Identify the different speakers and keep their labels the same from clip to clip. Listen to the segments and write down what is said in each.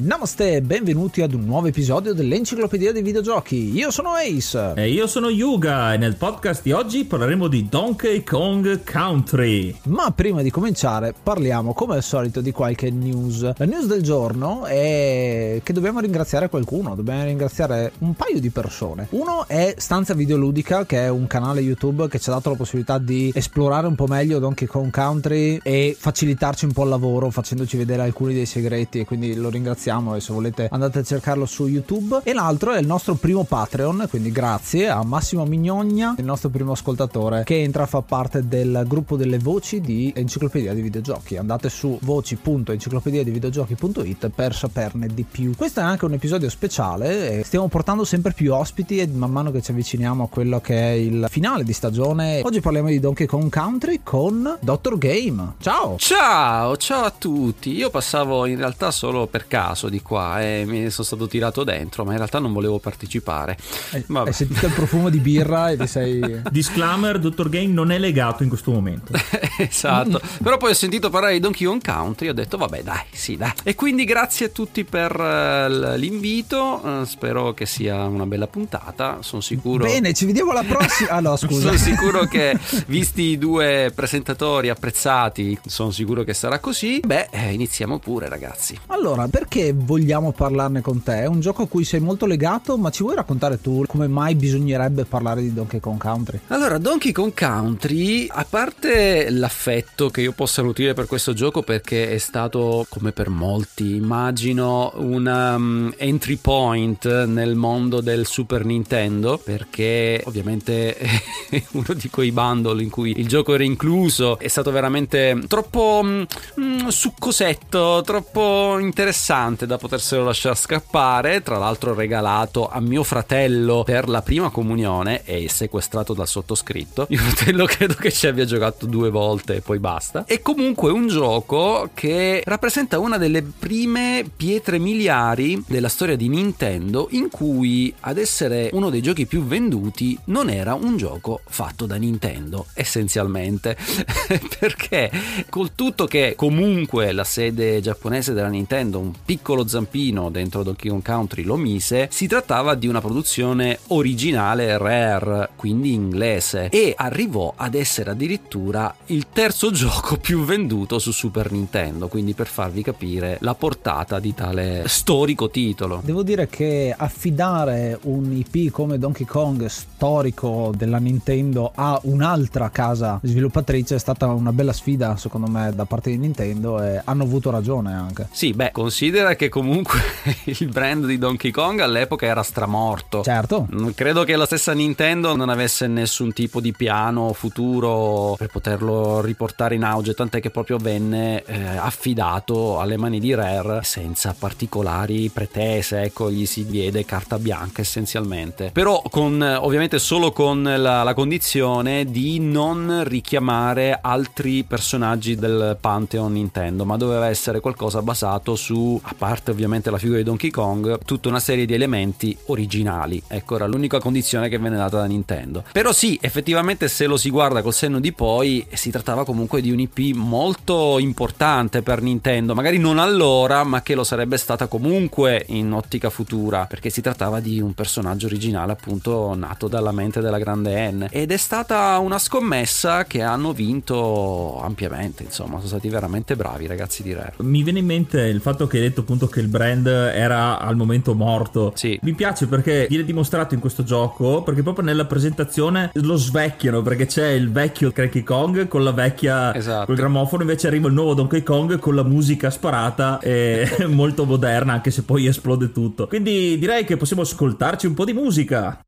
Speaker 1: Namaste, benvenuti ad un nuovo episodio dell'Enciclopedia dei Videogiochi. Io sono Ace.
Speaker 2: E io sono Yuga e nel podcast di oggi parleremo di Donkey Kong Country.
Speaker 1: Ma prima di cominciare parliamo come al solito di qualche news. La news del giorno è che dobbiamo ringraziare qualcuno, dobbiamo ringraziare un paio di persone. Uno è Stanza Videoludica che è un canale YouTube che ci ha dato la possibilità di esplorare un po' meglio Donkey Kong Country e facilitarci un po' il lavoro facendoci vedere alcuni dei segreti e quindi lo ringraziamo ringraziamo e se volete andate a cercarlo su YouTube. E l'altro è il nostro primo Patreon, quindi grazie a Massimo Mignogna, il nostro primo ascoltatore che entra a far parte del gruppo delle voci di Enciclopedia di Videogiochi. Andate su voci.enciclopediadivideogiochi.it per saperne di più. Questo è anche un episodio speciale, stiamo portando sempre più ospiti e man mano che ci avviciniamo a quello che è il finale di stagione, oggi parliamo di Donkey Kong Country con Dr. Game. Ciao!
Speaker 3: Ciao, ciao a tutti. Io passavo in realtà solo per caso caso di qua e mi sono stato tirato dentro, ma in realtà non volevo partecipare.
Speaker 1: Eh, hai sentito il profumo di birra e ti sei...
Speaker 2: Disclaimer, Dottor Game non è legato in questo momento.
Speaker 3: esatto, però poi ho sentito parlare di Donkey Kong Country e ho detto vabbè dai, sì dai. E quindi grazie a tutti per uh, l'invito, spero che sia una bella puntata, sono sicuro...
Speaker 1: Bene, ci vediamo alla prossima... Ah no, scusa.
Speaker 3: sono sicuro che, visti i due presentatori apprezzati, sono sicuro che sarà così. Beh, eh, iniziamo pure ragazzi.
Speaker 1: Allora, perché vogliamo parlarne con te? È un gioco a cui sei molto legato, ma ci vuoi raccontare tu come mai bisognerebbe parlare di Donkey Kong Country?
Speaker 3: Allora, Donkey Kong Country, a parte l'affetto che io possa nutrire per questo gioco, perché è stato, come per molti, immagino, un um, entry point nel mondo del Super Nintendo, perché ovviamente è uno di quei bundle in cui il gioco era incluso, è stato veramente troppo mm, succosetto, troppo interessante interessante da poterselo lasciare scappare, tra l'altro regalato a mio fratello per la prima comunione e sequestrato dal sottoscritto. Mio fratello credo che ci abbia giocato due volte e poi basta. È comunque un gioco che rappresenta una delle prime pietre miliari della storia di Nintendo in cui ad essere uno dei giochi più venduti non era un gioco fatto da Nintendo essenzialmente perché col tutto che comunque la sede giapponese della Nintendo un piccolo piccolo zampino dentro Donkey Kong Country lo mise, si trattava di una produzione originale rare, quindi inglese, e arrivò ad essere addirittura il terzo gioco più venduto su Super Nintendo, quindi per farvi capire la portata di tale storico titolo.
Speaker 1: Devo dire che affidare un IP come Donkey Kong storico della Nintendo a un'altra casa sviluppatrice è stata una bella sfida secondo me da parte di Nintendo e hanno avuto ragione anche.
Speaker 3: Sì, beh, considera che comunque il brand di Donkey Kong all'epoca era stramorto.
Speaker 1: Certo.
Speaker 3: Mm, credo che la stessa Nintendo non avesse nessun tipo di piano futuro per poterlo riportare in auge, tant'è che proprio venne eh, affidato alle mani di Rare senza particolari pretese, ecco, gli si diede carta bianca essenzialmente. Però con ovviamente solo con la, la condizione di non richiamare altri personaggi del Pantheon Nintendo, ma doveva essere qualcosa basato su parte ovviamente la figura di Donkey Kong, tutta una serie di elementi originali. Ecco, era l'unica condizione che venne data da Nintendo. Però sì, effettivamente se lo si guarda col senno di poi, si trattava comunque di un IP molto importante per Nintendo, magari non allora, ma che lo sarebbe stata comunque in ottica futura, perché si trattava di un personaggio originale appunto nato dalla mente della grande N. Ed è stata una scommessa che hanno vinto ampiamente, insomma, sono stati veramente bravi ragazzi di Rare.
Speaker 2: Mi viene in mente il fatto che hai detto appunto che il brand era al momento morto.
Speaker 3: Sì.
Speaker 2: Mi piace perché viene dimostrato in questo gioco, perché proprio nella presentazione lo svecchiano, perché c'è il vecchio Cranky Kong con la vecchia
Speaker 3: Esatto.
Speaker 2: col grammofono, invece arriva il nuovo Donkey Kong con la musica sparata e molto moderna, anche se poi esplode tutto. Quindi direi che possiamo ascoltarci un po' di musica.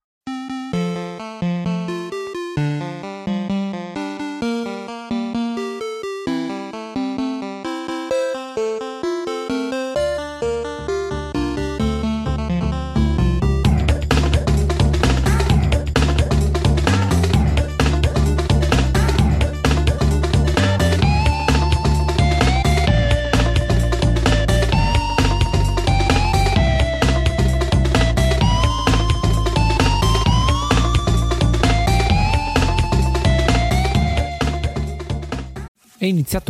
Speaker 1: È iniziato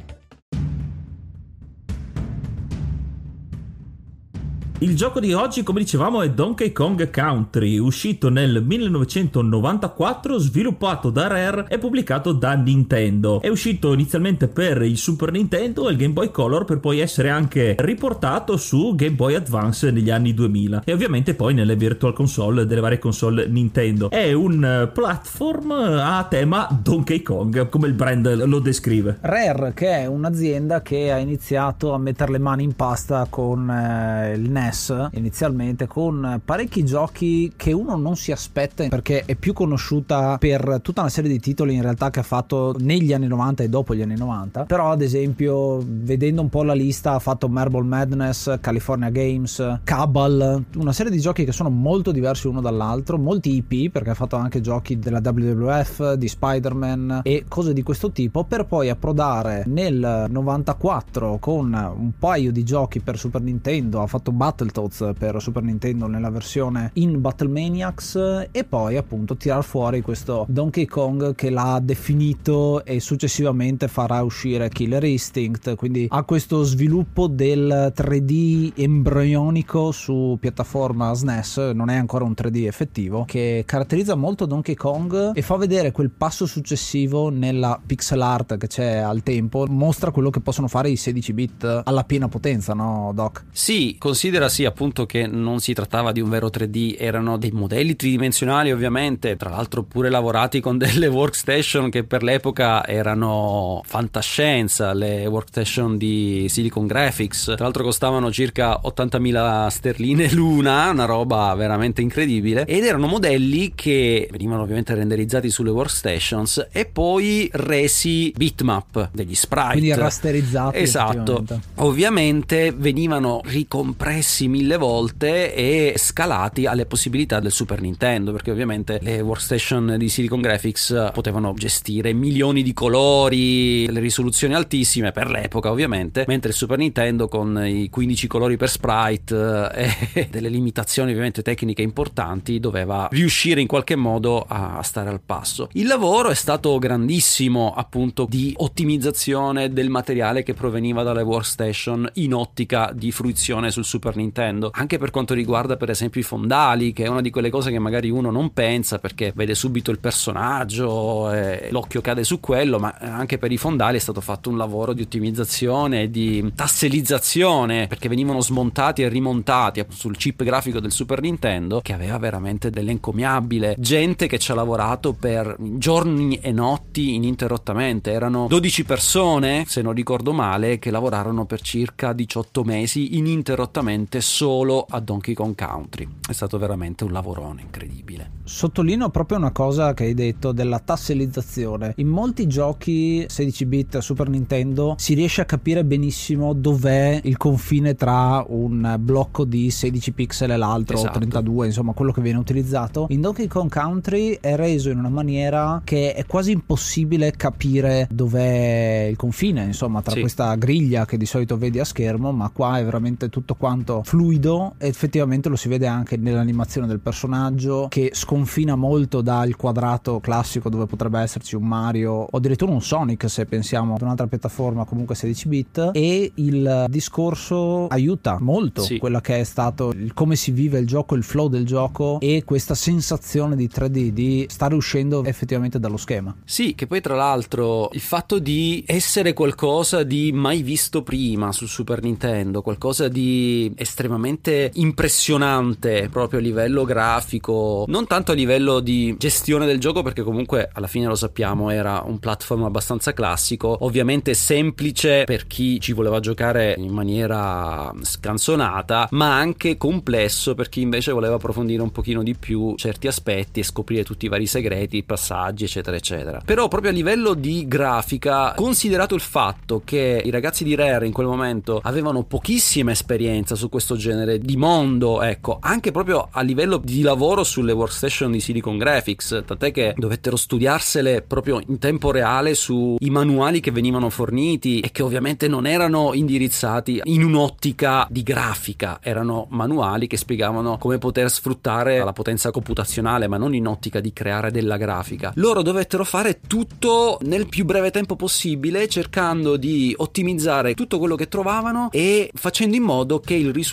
Speaker 2: Il gioco di oggi, come dicevamo, è Donkey Kong Country, uscito nel 1994, sviluppato da Rare e pubblicato da Nintendo. È uscito inizialmente per il Super Nintendo e il Game Boy Color per poi essere anche riportato su Game Boy Advance negli anni 2000 e ovviamente poi nelle virtual console delle varie console Nintendo. È un eh, platform a tema Donkey Kong, come il brand lo descrive.
Speaker 1: Rare, che è un'azienda che ha iniziato a mettere le mani in pasta con eh, il NES inizialmente, con parecchi giochi che uno non si aspetta perché è più conosciuta per tutta una serie di titoli in realtà che ha fatto negli anni 90 e dopo gli anni 90. Però, ad esempio, vedendo un po' la lista, ha fatto Marble Madness, California Games, Cabal, una serie di giochi che sono molto diversi uno dall'altro, molti IP perché ha fatto anche giochi della WWF, di Spider-Man e cose di questo tipo, per poi approdare nel 94 con un paio di giochi per Super Nintendo, ha fatto Battletoads per Super Nintendo nella versione in Battlemaniacs e poi appunto tirar fuori questo Donkey Kong che l'ha definito e successivamente farà uscire Killer Instinct, quindi ha questo sviluppo del 3D embrionico su piattaforma SNES, non è ancora un 3D effettivo, che caratterizza molto Donkey Kong e fa vedere quel passo successivo nella pixel art che c'è al tempo, mostra quello che possono fare i 16 bit alla piena potenza, no Doc?
Speaker 3: Sì, considera sì appunto che non si trattava di un vero 3D, erano dei modelli tridimensionali ovviamente, tra l'altro pure lavorati con delle workstation che per l'epoca erano fantascienza, le workstation di Silicon Graphics, tra l'altro costavano circa 80.000 sterline l'una, una roba veramente incredibile, ed erano modelli che venivano ovviamente renderizzati sulle workstations e poi resi bitmap degli sprite.
Speaker 1: Quindi rasterizzati.
Speaker 3: Esatto. Ovviamente venivano ricompressi mille volte e scalati alle possibilità del Super Nintendo, perché ovviamente le workstation di Silicon Graphics potevano gestire milioni di colori, le risoluzioni altissime per l'epoca ovviamente, mentre il Super Nintendo con i 15 colori per sprite eh, e delle limitazioni ovviamente tecniche importanti doveva riuscire in qualche modo a stare al passo. Il lavoro è stato grandissimo appunto di ottimizzazione del materiale che proveniva dalle workstation in ottica di fruizione sul Super Nintendo Nintendo, anche per quanto riguarda per esempio i fondali, che è una di quelle cose che magari uno non pensa perché vede subito il personaggio e l'occhio cade su quello, ma anche per i fondali è stato fatto un lavoro di ottimizzazione, di tasselizzazione, perché venivano smontati e rimontati sul chip grafico del Super Nintendo, che aveva veramente dell'encomiabile. Gente che ci ha lavorato per giorni e notti ininterrottamente, erano 12 persone, se non ricordo male, che lavorarono per circa 18 mesi ininterrottamente solo a Donkey Kong Country. È stato veramente un lavorone incredibile.
Speaker 1: Sottolineo proprio una cosa che hai detto della tassellizzazione. In molti giochi 16 bit Super Nintendo si riesce a capire benissimo dov'è il confine tra un blocco di 16 pixel e l'altro, esatto. 32, insomma quello che viene utilizzato. In Donkey Kong Country è reso in una maniera che è quasi impossibile capire dov'è il confine, insomma, tra sì. questa griglia che di solito vedi a schermo, ma qua è veramente tutto quanto fluido e effettivamente lo si vede anche nell'animazione del personaggio che sconfina molto dal quadrato classico dove potrebbe esserci un Mario o addirittura un Sonic se pensiamo ad un'altra piattaforma comunque 16 bit e il discorso aiuta molto sì. quello che è stato il come si vive il gioco, il flow del gioco e questa sensazione di 3D di stare uscendo effettivamente dallo schema.
Speaker 3: Sì, che poi tra l'altro il fatto di essere qualcosa di mai visto prima su Super Nintendo, qualcosa di estremamente impressionante proprio a livello grafico, non tanto a livello di gestione del gioco perché comunque alla fine lo sappiamo era un platform abbastanza classico, ovviamente semplice per chi ci voleva giocare in maniera scanzonata, ma anche complesso per chi invece voleva approfondire un pochino di più certi aspetti e scoprire tutti i vari segreti, passaggi, eccetera, eccetera. Però proprio a livello di grafica, considerato il fatto che i ragazzi di Rare in quel momento avevano pochissima esperienza su questo genere di mondo, ecco, anche proprio a livello di lavoro sulle workstation di Silicon Graphics, tant'è che dovettero studiarsele proprio in tempo reale sui manuali che venivano forniti e che ovviamente non erano indirizzati in un'ottica di grafica, erano manuali che spiegavano come poter sfruttare la potenza computazionale, ma non in ottica di creare della grafica. Loro dovettero fare tutto nel più breve tempo possibile, cercando di ottimizzare tutto quello che trovavano e facendo in modo che il risultato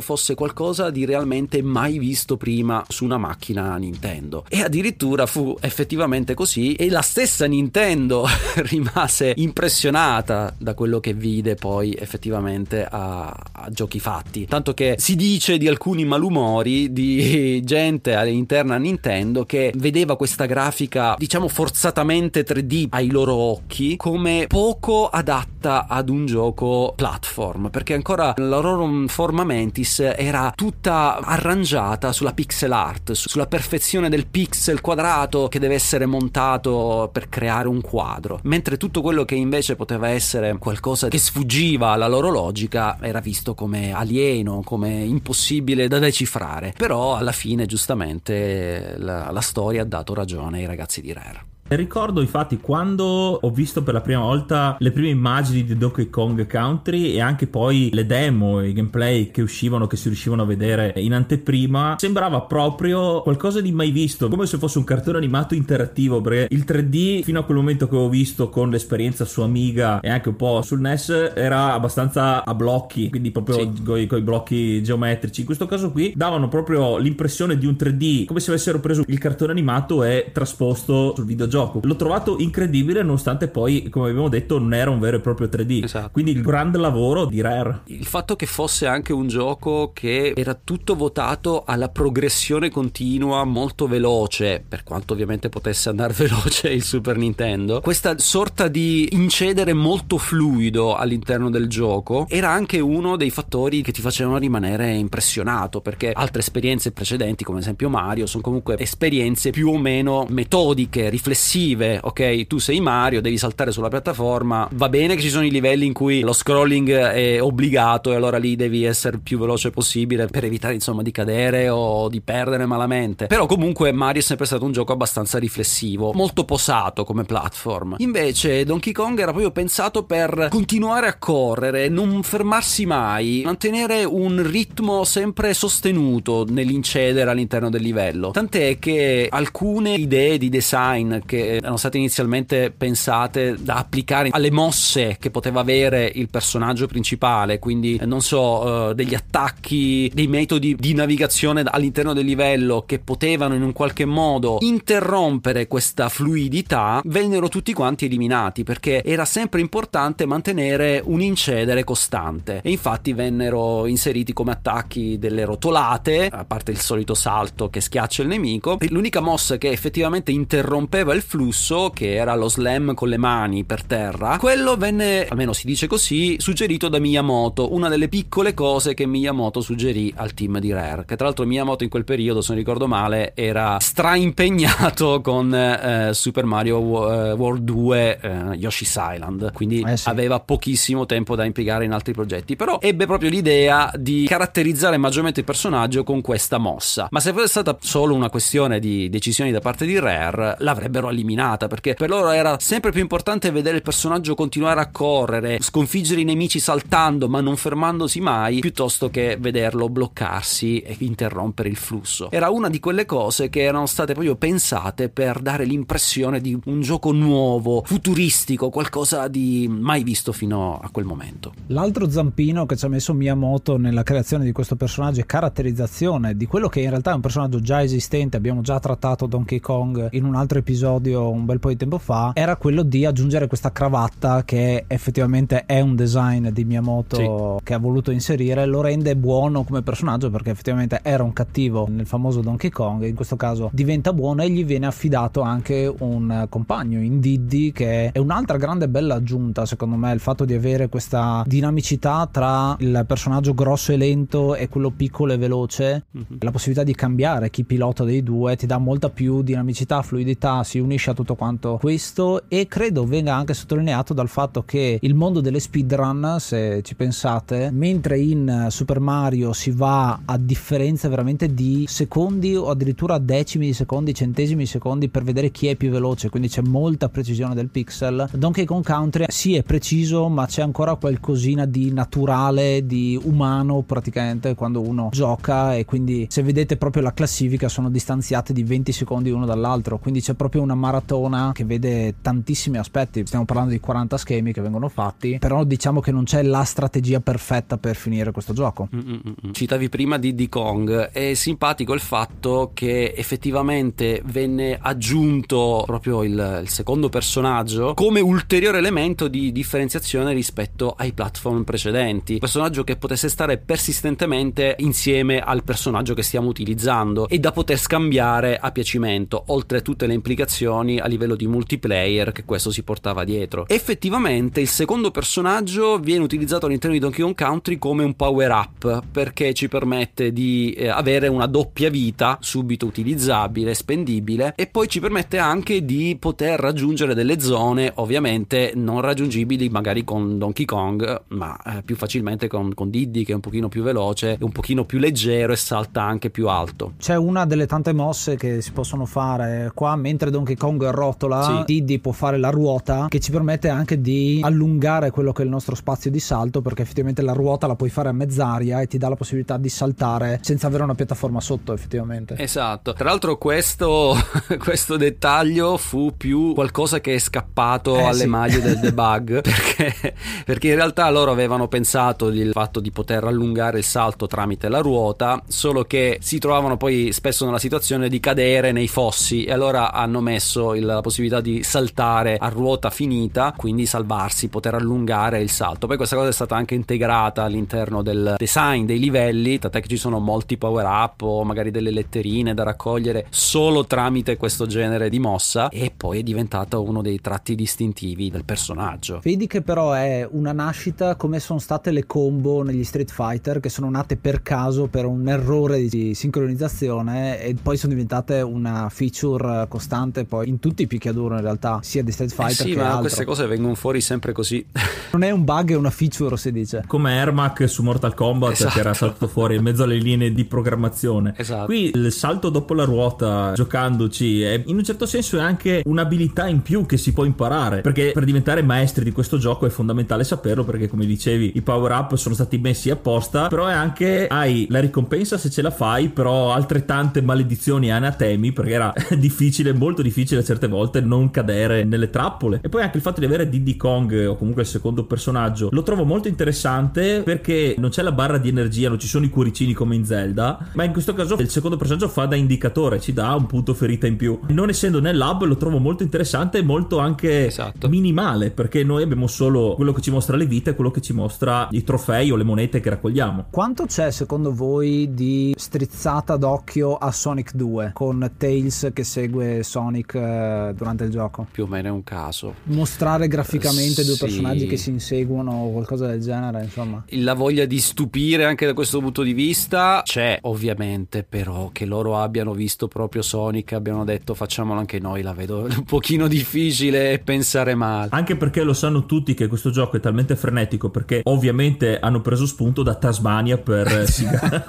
Speaker 3: fosse qualcosa di realmente mai visto prima su una macchina Nintendo. E addirittura fu effettivamente così e la stessa Nintendo rimase impressionata da quello che vide poi effettivamente a, a giochi fatti. Tanto che si dice di alcuni malumori di gente all'interno a Nintendo che vedeva questa grafica diciamo forzatamente 3D ai loro occhi come poco adatta ad un gioco platform perché ancora la loro forma mentis era tutta arrangiata sulla pixel art sulla perfezione del pixel quadrato che deve essere montato per creare un quadro. Mentre tutto quello che invece poteva essere qualcosa che sfuggiva alla loro logica era visto come alieno come impossibile da decifrare. Però alla fine giustamente la, la storia ha dato ragione ai ragazzi di Rare
Speaker 2: Ricordo infatti quando ho visto per la prima volta le prime immagini di Donkey Kong Country e anche poi le demo, i gameplay che uscivano, che si riuscivano a vedere in anteprima, sembrava proprio qualcosa di mai visto, come se fosse un cartone animato interattivo, perché il 3D fino a quel momento che ho visto con l'esperienza su Amiga e anche un po' sul NES era abbastanza a blocchi, quindi proprio sì. con i blocchi geometrici. In questo caso qui davano proprio l'impressione di un 3D, come se avessero preso il cartone animato e trasposto sul videogioco gioco. L'ho trovato incredibile nonostante poi, come abbiamo detto, non era un vero e proprio 3D. Esatto. Quindi il grande lavoro di Rare.
Speaker 3: Il fatto che fosse anche un gioco che era tutto votato alla progressione continua molto veloce, per quanto ovviamente potesse andare veloce il Super Nintendo, questa sorta di incedere molto fluido all'interno del gioco era anche uno dei fattori che ti facevano rimanere impressionato perché altre esperienze precedenti come ad esempio Mario sono comunque esperienze più o meno metodiche, riflessive progressive, ok? Tu sei Mario, devi saltare sulla piattaforma, va bene che ci sono i livelli in cui lo scrolling è obbligato e allora lì devi essere più veloce possibile per evitare insomma di cadere o di perdere malamente. Però comunque Mario è sempre stato un gioco abbastanza riflessivo, molto posato come platform. Invece Donkey Kong era proprio pensato per continuare a correre, non fermarsi mai, mantenere un ritmo sempre sostenuto nell'incedere all'interno del livello. Tant'è che alcune idee di design che che erano state inizialmente pensate da applicare alle mosse che poteva avere il personaggio principale, quindi non so, uh, degli attacchi, dei metodi di navigazione all'interno del livello che potevano in un qualche modo interrompere questa fluidità, vennero tutti quanti eliminati perché era sempre importante mantenere un incedere costante. E infatti vennero inseriti come attacchi delle rotolate, a parte il solito salto che schiaccia il nemico, l'unica mossa che effettivamente interrompeva il flusso, che era lo slam con le mani per terra, quello venne, almeno si dice così, suggerito da Miyamoto, una delle piccole cose che Miyamoto suggerì al team di Rare, che tra l'altro Miyamoto in quel periodo, se non ricordo male, era straimpegnato con eh, Super Mario eh, World 2 eh, Yoshi's Island, quindi eh sì. aveva pochissimo tempo da impiegare in altri progetti, però ebbe proprio l'idea di caratterizzare maggiormente il personaggio con questa mossa. Ma se fosse stata solo una questione di decisioni da parte di Rare, l'avrebbero eliminata perché per loro era sempre più importante vedere il personaggio continuare a correre, sconfiggere i nemici saltando ma non fermandosi mai, piuttosto che vederlo bloccarsi e interrompere il flusso. Era una di quelle cose che erano state proprio pensate per dare l'impressione di un gioco nuovo, futuristico, qualcosa di mai visto fino a quel momento.
Speaker 1: L'altro zampino che ci ha messo Miyamoto nella creazione di questo personaggio e caratterizzazione di quello che in realtà è un personaggio già esistente, abbiamo già trattato Donkey Kong in un altro episodio un bel po' di tempo fa, era quello di aggiungere questa cravatta che effettivamente è un design di Miyamoto sì. che ha voluto inserire, lo rende buono come personaggio perché effettivamente era un cattivo nel famoso Donkey Kong in questo caso diventa buono e gli viene affidato anche un compagno in Diddy che è un'altra grande bella aggiunta secondo me il fatto di avere questa dinamicità tra il personaggio grosso e lento e quello piccolo e veloce mm-hmm. la possibilità di cambiare chi pilota dei due ti dà molta più dinamicità fluidità si unisce a tutto quanto questo e credo venga anche sottolineato dal fatto che il mondo delle speedrun se ci pensate mentre in Super Mario si va a differenza veramente di secondi o addirittura decimi di secondi centesimi di secondi per vedere chi è più veloce quindi c'è molta precisione del pixel Donkey Kong Country sì è preciso ma c'è ancora qualcosina di naturale di umano praticamente quando uno gioca e quindi se vedete proprio la classifica sono distanziate di 20 secondi uno dall'altro quindi c'è proprio una maratona che vede tantissimi aspetti. Stiamo parlando di 40 schemi che vengono fatti però diciamo che non c'è la strategia perfetta per finire questo gioco.
Speaker 3: Mm-mm. citavi prima di D Kong. È simpatico il fatto che effettivamente venne aggiunto proprio il, il secondo personaggio come ulteriore elemento di differenziazione rispetto ai platform precedenti. Personaggio che potesse stare persistentemente insieme al personaggio che stiamo utilizzando e da poter scambiare a piacimento oltre a tutte le implicazioni a livello di multiplayer che questo si portava dietro. Effettivamente il secondo personaggio viene utilizzato all'interno di Donkey Kong Country come un power up perché ci permette di eh, avere una doppia vita subito utilizzabile spendibile e poi ci permette anche di poter raggiungere delle zone ovviamente non raggiungibili magari con Donkey Kong ma eh, più facilmente con, con Diddy che è un pochino più veloce un pochino più leggero e salta anche più alto.
Speaker 1: C'è una delle tante mosse che si possono fare qua mentre Donkey Kong rotola sì. Diddy può fare la ruota che ci permette anche di allungare quello che è il nostro spazio di salto perché effettivamente la ruota la puoi fare a mezz'aria e ti dà la possibilità di saltare senza avere una piattaforma sotto effettivamente
Speaker 3: esatto tra l'altro questo, questo dettaglio fu più qualcosa che è scappato eh, alle sì. maglie del debug perché, perché in realtà loro avevano pensato il fatto di poter allungare il salto tramite la ruota solo che si trovavano poi spesso nella situazione di cadere nei fossi e allora hanno messo il, la possibilità di saltare a ruota finita quindi salvarsi poter allungare il salto. Poi questa cosa è stata anche integrata all'interno del design dei livelli tant'è che ci sono molti power up o magari delle letterine da raccogliere solo tramite questo genere di mossa e poi è diventato uno dei tratti distintivi del personaggio.
Speaker 1: Vedi che però è una nascita come sono state le combo negli Street Fighter che sono nate per caso per un errore di sincronizzazione e poi sono diventate una feature costante poi in tutti i picchiaduro in realtà sia di Street Fighter
Speaker 3: eh sì,
Speaker 1: che
Speaker 3: ma
Speaker 1: altro.
Speaker 3: queste cose vengono fuori sempre così
Speaker 1: non è un bug è una feature si dice
Speaker 2: come Ermac su Mortal Kombat esatto. che era saltato fuori in mezzo alle linee di programmazione
Speaker 3: esatto.
Speaker 2: qui il salto dopo la ruota giocandoci è, in un certo senso è anche un'abilità in più che si può imparare perché per diventare maestri di questo gioco è fondamentale saperlo perché come dicevi i power up sono stati messi apposta però è anche hai la ricompensa se ce la fai però altrettante maledizioni e anatemi perché era difficile molto difficile difficile certe volte non cadere nelle trappole. E poi anche il fatto di avere Diddy Kong o comunque il secondo personaggio lo trovo molto interessante perché non c'è la barra di energia, non ci sono i cuoricini come in Zelda, ma in questo caso il secondo personaggio fa da indicatore, ci dà un punto ferita in più. Non essendo nel lab lo trovo molto interessante e molto anche esatto. minimale perché noi abbiamo solo quello che ci mostra le vite e quello che ci mostra i trofei o le monete che raccogliamo.
Speaker 1: Quanto c'è secondo voi di strizzata d'occhio a Sonic 2 con Tails che segue Sonic eh, durante il gioco?
Speaker 3: Più o meno è un caso.
Speaker 1: Mostrare graficamente uh, due sì. personaggi che si inseguono o qualcosa del genere, insomma.
Speaker 3: La voglia di stupire anche da questo punto di vista c'è ovviamente, però che loro abbiano visto proprio Sonic, abbiano detto facciamolo anche noi, la vedo un pochino difficile pensare male.
Speaker 2: Anche perché lo sanno tutti che questo gioco è talmente frenetico perché ovviamente hanno preso spunto da Tasmania per Siga,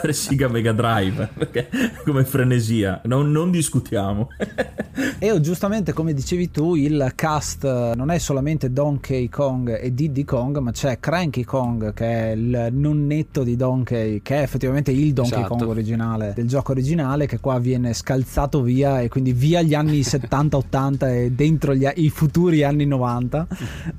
Speaker 2: per Siga Mega Drive, perché come frenesia, non, non discutiamo.
Speaker 1: e oh, giustamente come dicevi tu, il cast non è solamente Donkey Kong e Diddy Kong, ma c'è Cranky Kong che è il nonnetto di Donkey, che è effettivamente il Donkey esatto. Kong originale del gioco originale, che qua viene scalzato via e quindi via gli anni 70-80 e dentro gli, i futuri anni 90,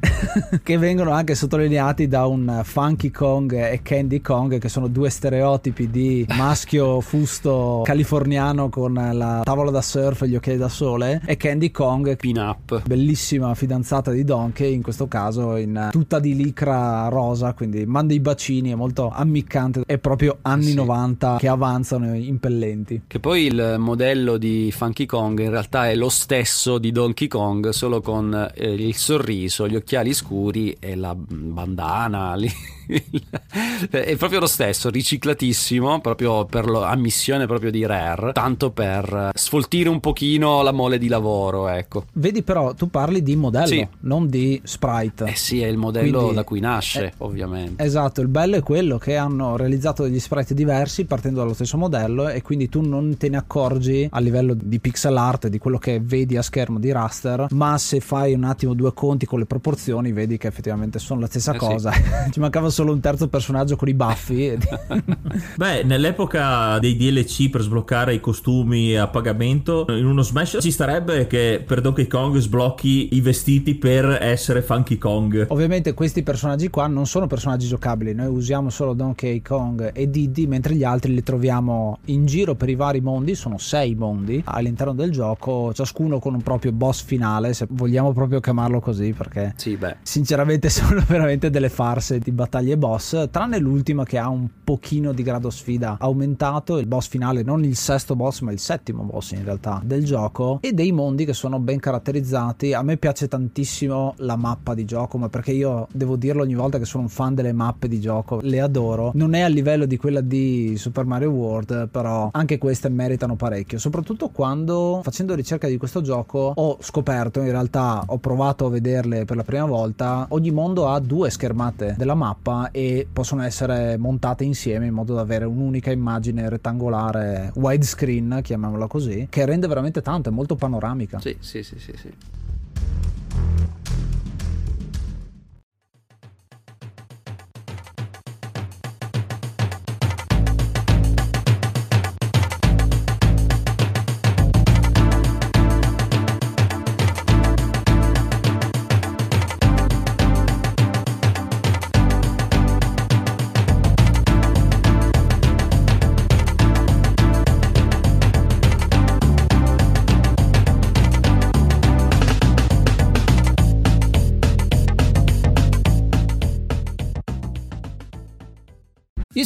Speaker 1: che vengono anche sottolineati da un Funky Kong e Candy Kong, che sono due stereotipi di maschio fusto californiano con la tavola da surf e gli occhiali da sole, e Candy Kong,
Speaker 3: pin up,
Speaker 1: bellissima fidanzata di Donkey, in questo caso in tutta di licra rosa, quindi manda i bacini, è molto ammiccante, è proprio anni sì. 90 che avanzano impellenti.
Speaker 3: Che poi il modello di Funky Kong in realtà è lo stesso di Donkey Kong, solo con eh, il sorriso, gli occhiali scuri e la bandana lì. è proprio lo stesso, riciclatissimo, proprio per ammissione proprio di Rare, tanto per sfoltire un pochino la mole di lavoro, ecco.
Speaker 1: Vedi però, tu parli di modello, sì. non di sprite.
Speaker 3: Eh sì, è il modello Quindi, da cui nasce, eh, ovviamente.
Speaker 1: Esatto, il bello è quello che hanno realizzato degli sprite diversi partendo dallo stesso modello e quindi tu non te ne accorgi a livello di pixel art di quello che vedi a schermo di raster, ma se fai un attimo due conti con le proporzioni vedi che effettivamente sono la stessa eh cosa. Sì. Ci mancava solo un terzo personaggio con i baffi.
Speaker 2: Beh, nell'epoca dei DLC per sbloccare i costumi a pagamento, in uno Smash ci starebbe che per Donkey Kong sblocchi i vestiti per essere Funky Kong.
Speaker 1: Ovviamente questi personaggi qua non sono personaggi giocabili, noi usiamo solo Donkey Kong e Diddy, mentre gli altri li troviamo in giro per i vari mondi, sono sei mondi all'interno del gioco, ciascuno con un proprio boss finale, se vogliamo proprio chiamarlo così, perché
Speaker 3: sì,
Speaker 1: sinceramente sono veramente delle farse di battaglie boss, tranne l'ultima che ha un pochino di grado sfida aumentato, il boss finale non il sesto boss ma il settimo boss in realtà del gioco e dei mondi che sono ben caratterizzati. A me piace tantissimo la mappa di gioco, ma perché io devo dirlo ogni volta che sono un fan delle mappe di gioco, le adoro. Non è a livello di quella di Super Mario World, però anche queste meritano parecchio, soprattutto quando facendo ricerca di questo gioco ho scoperto, in realtà ho provato a vederle per la prima volta, ogni mondo ha due schermate della mappa e possono essere montate insieme in modo da avere un'unica immagine rettangolare widescreen, chiamiamola così, che rende veramente tanto, molto panoramica.
Speaker 3: Sì, sì, sì, sì. sì.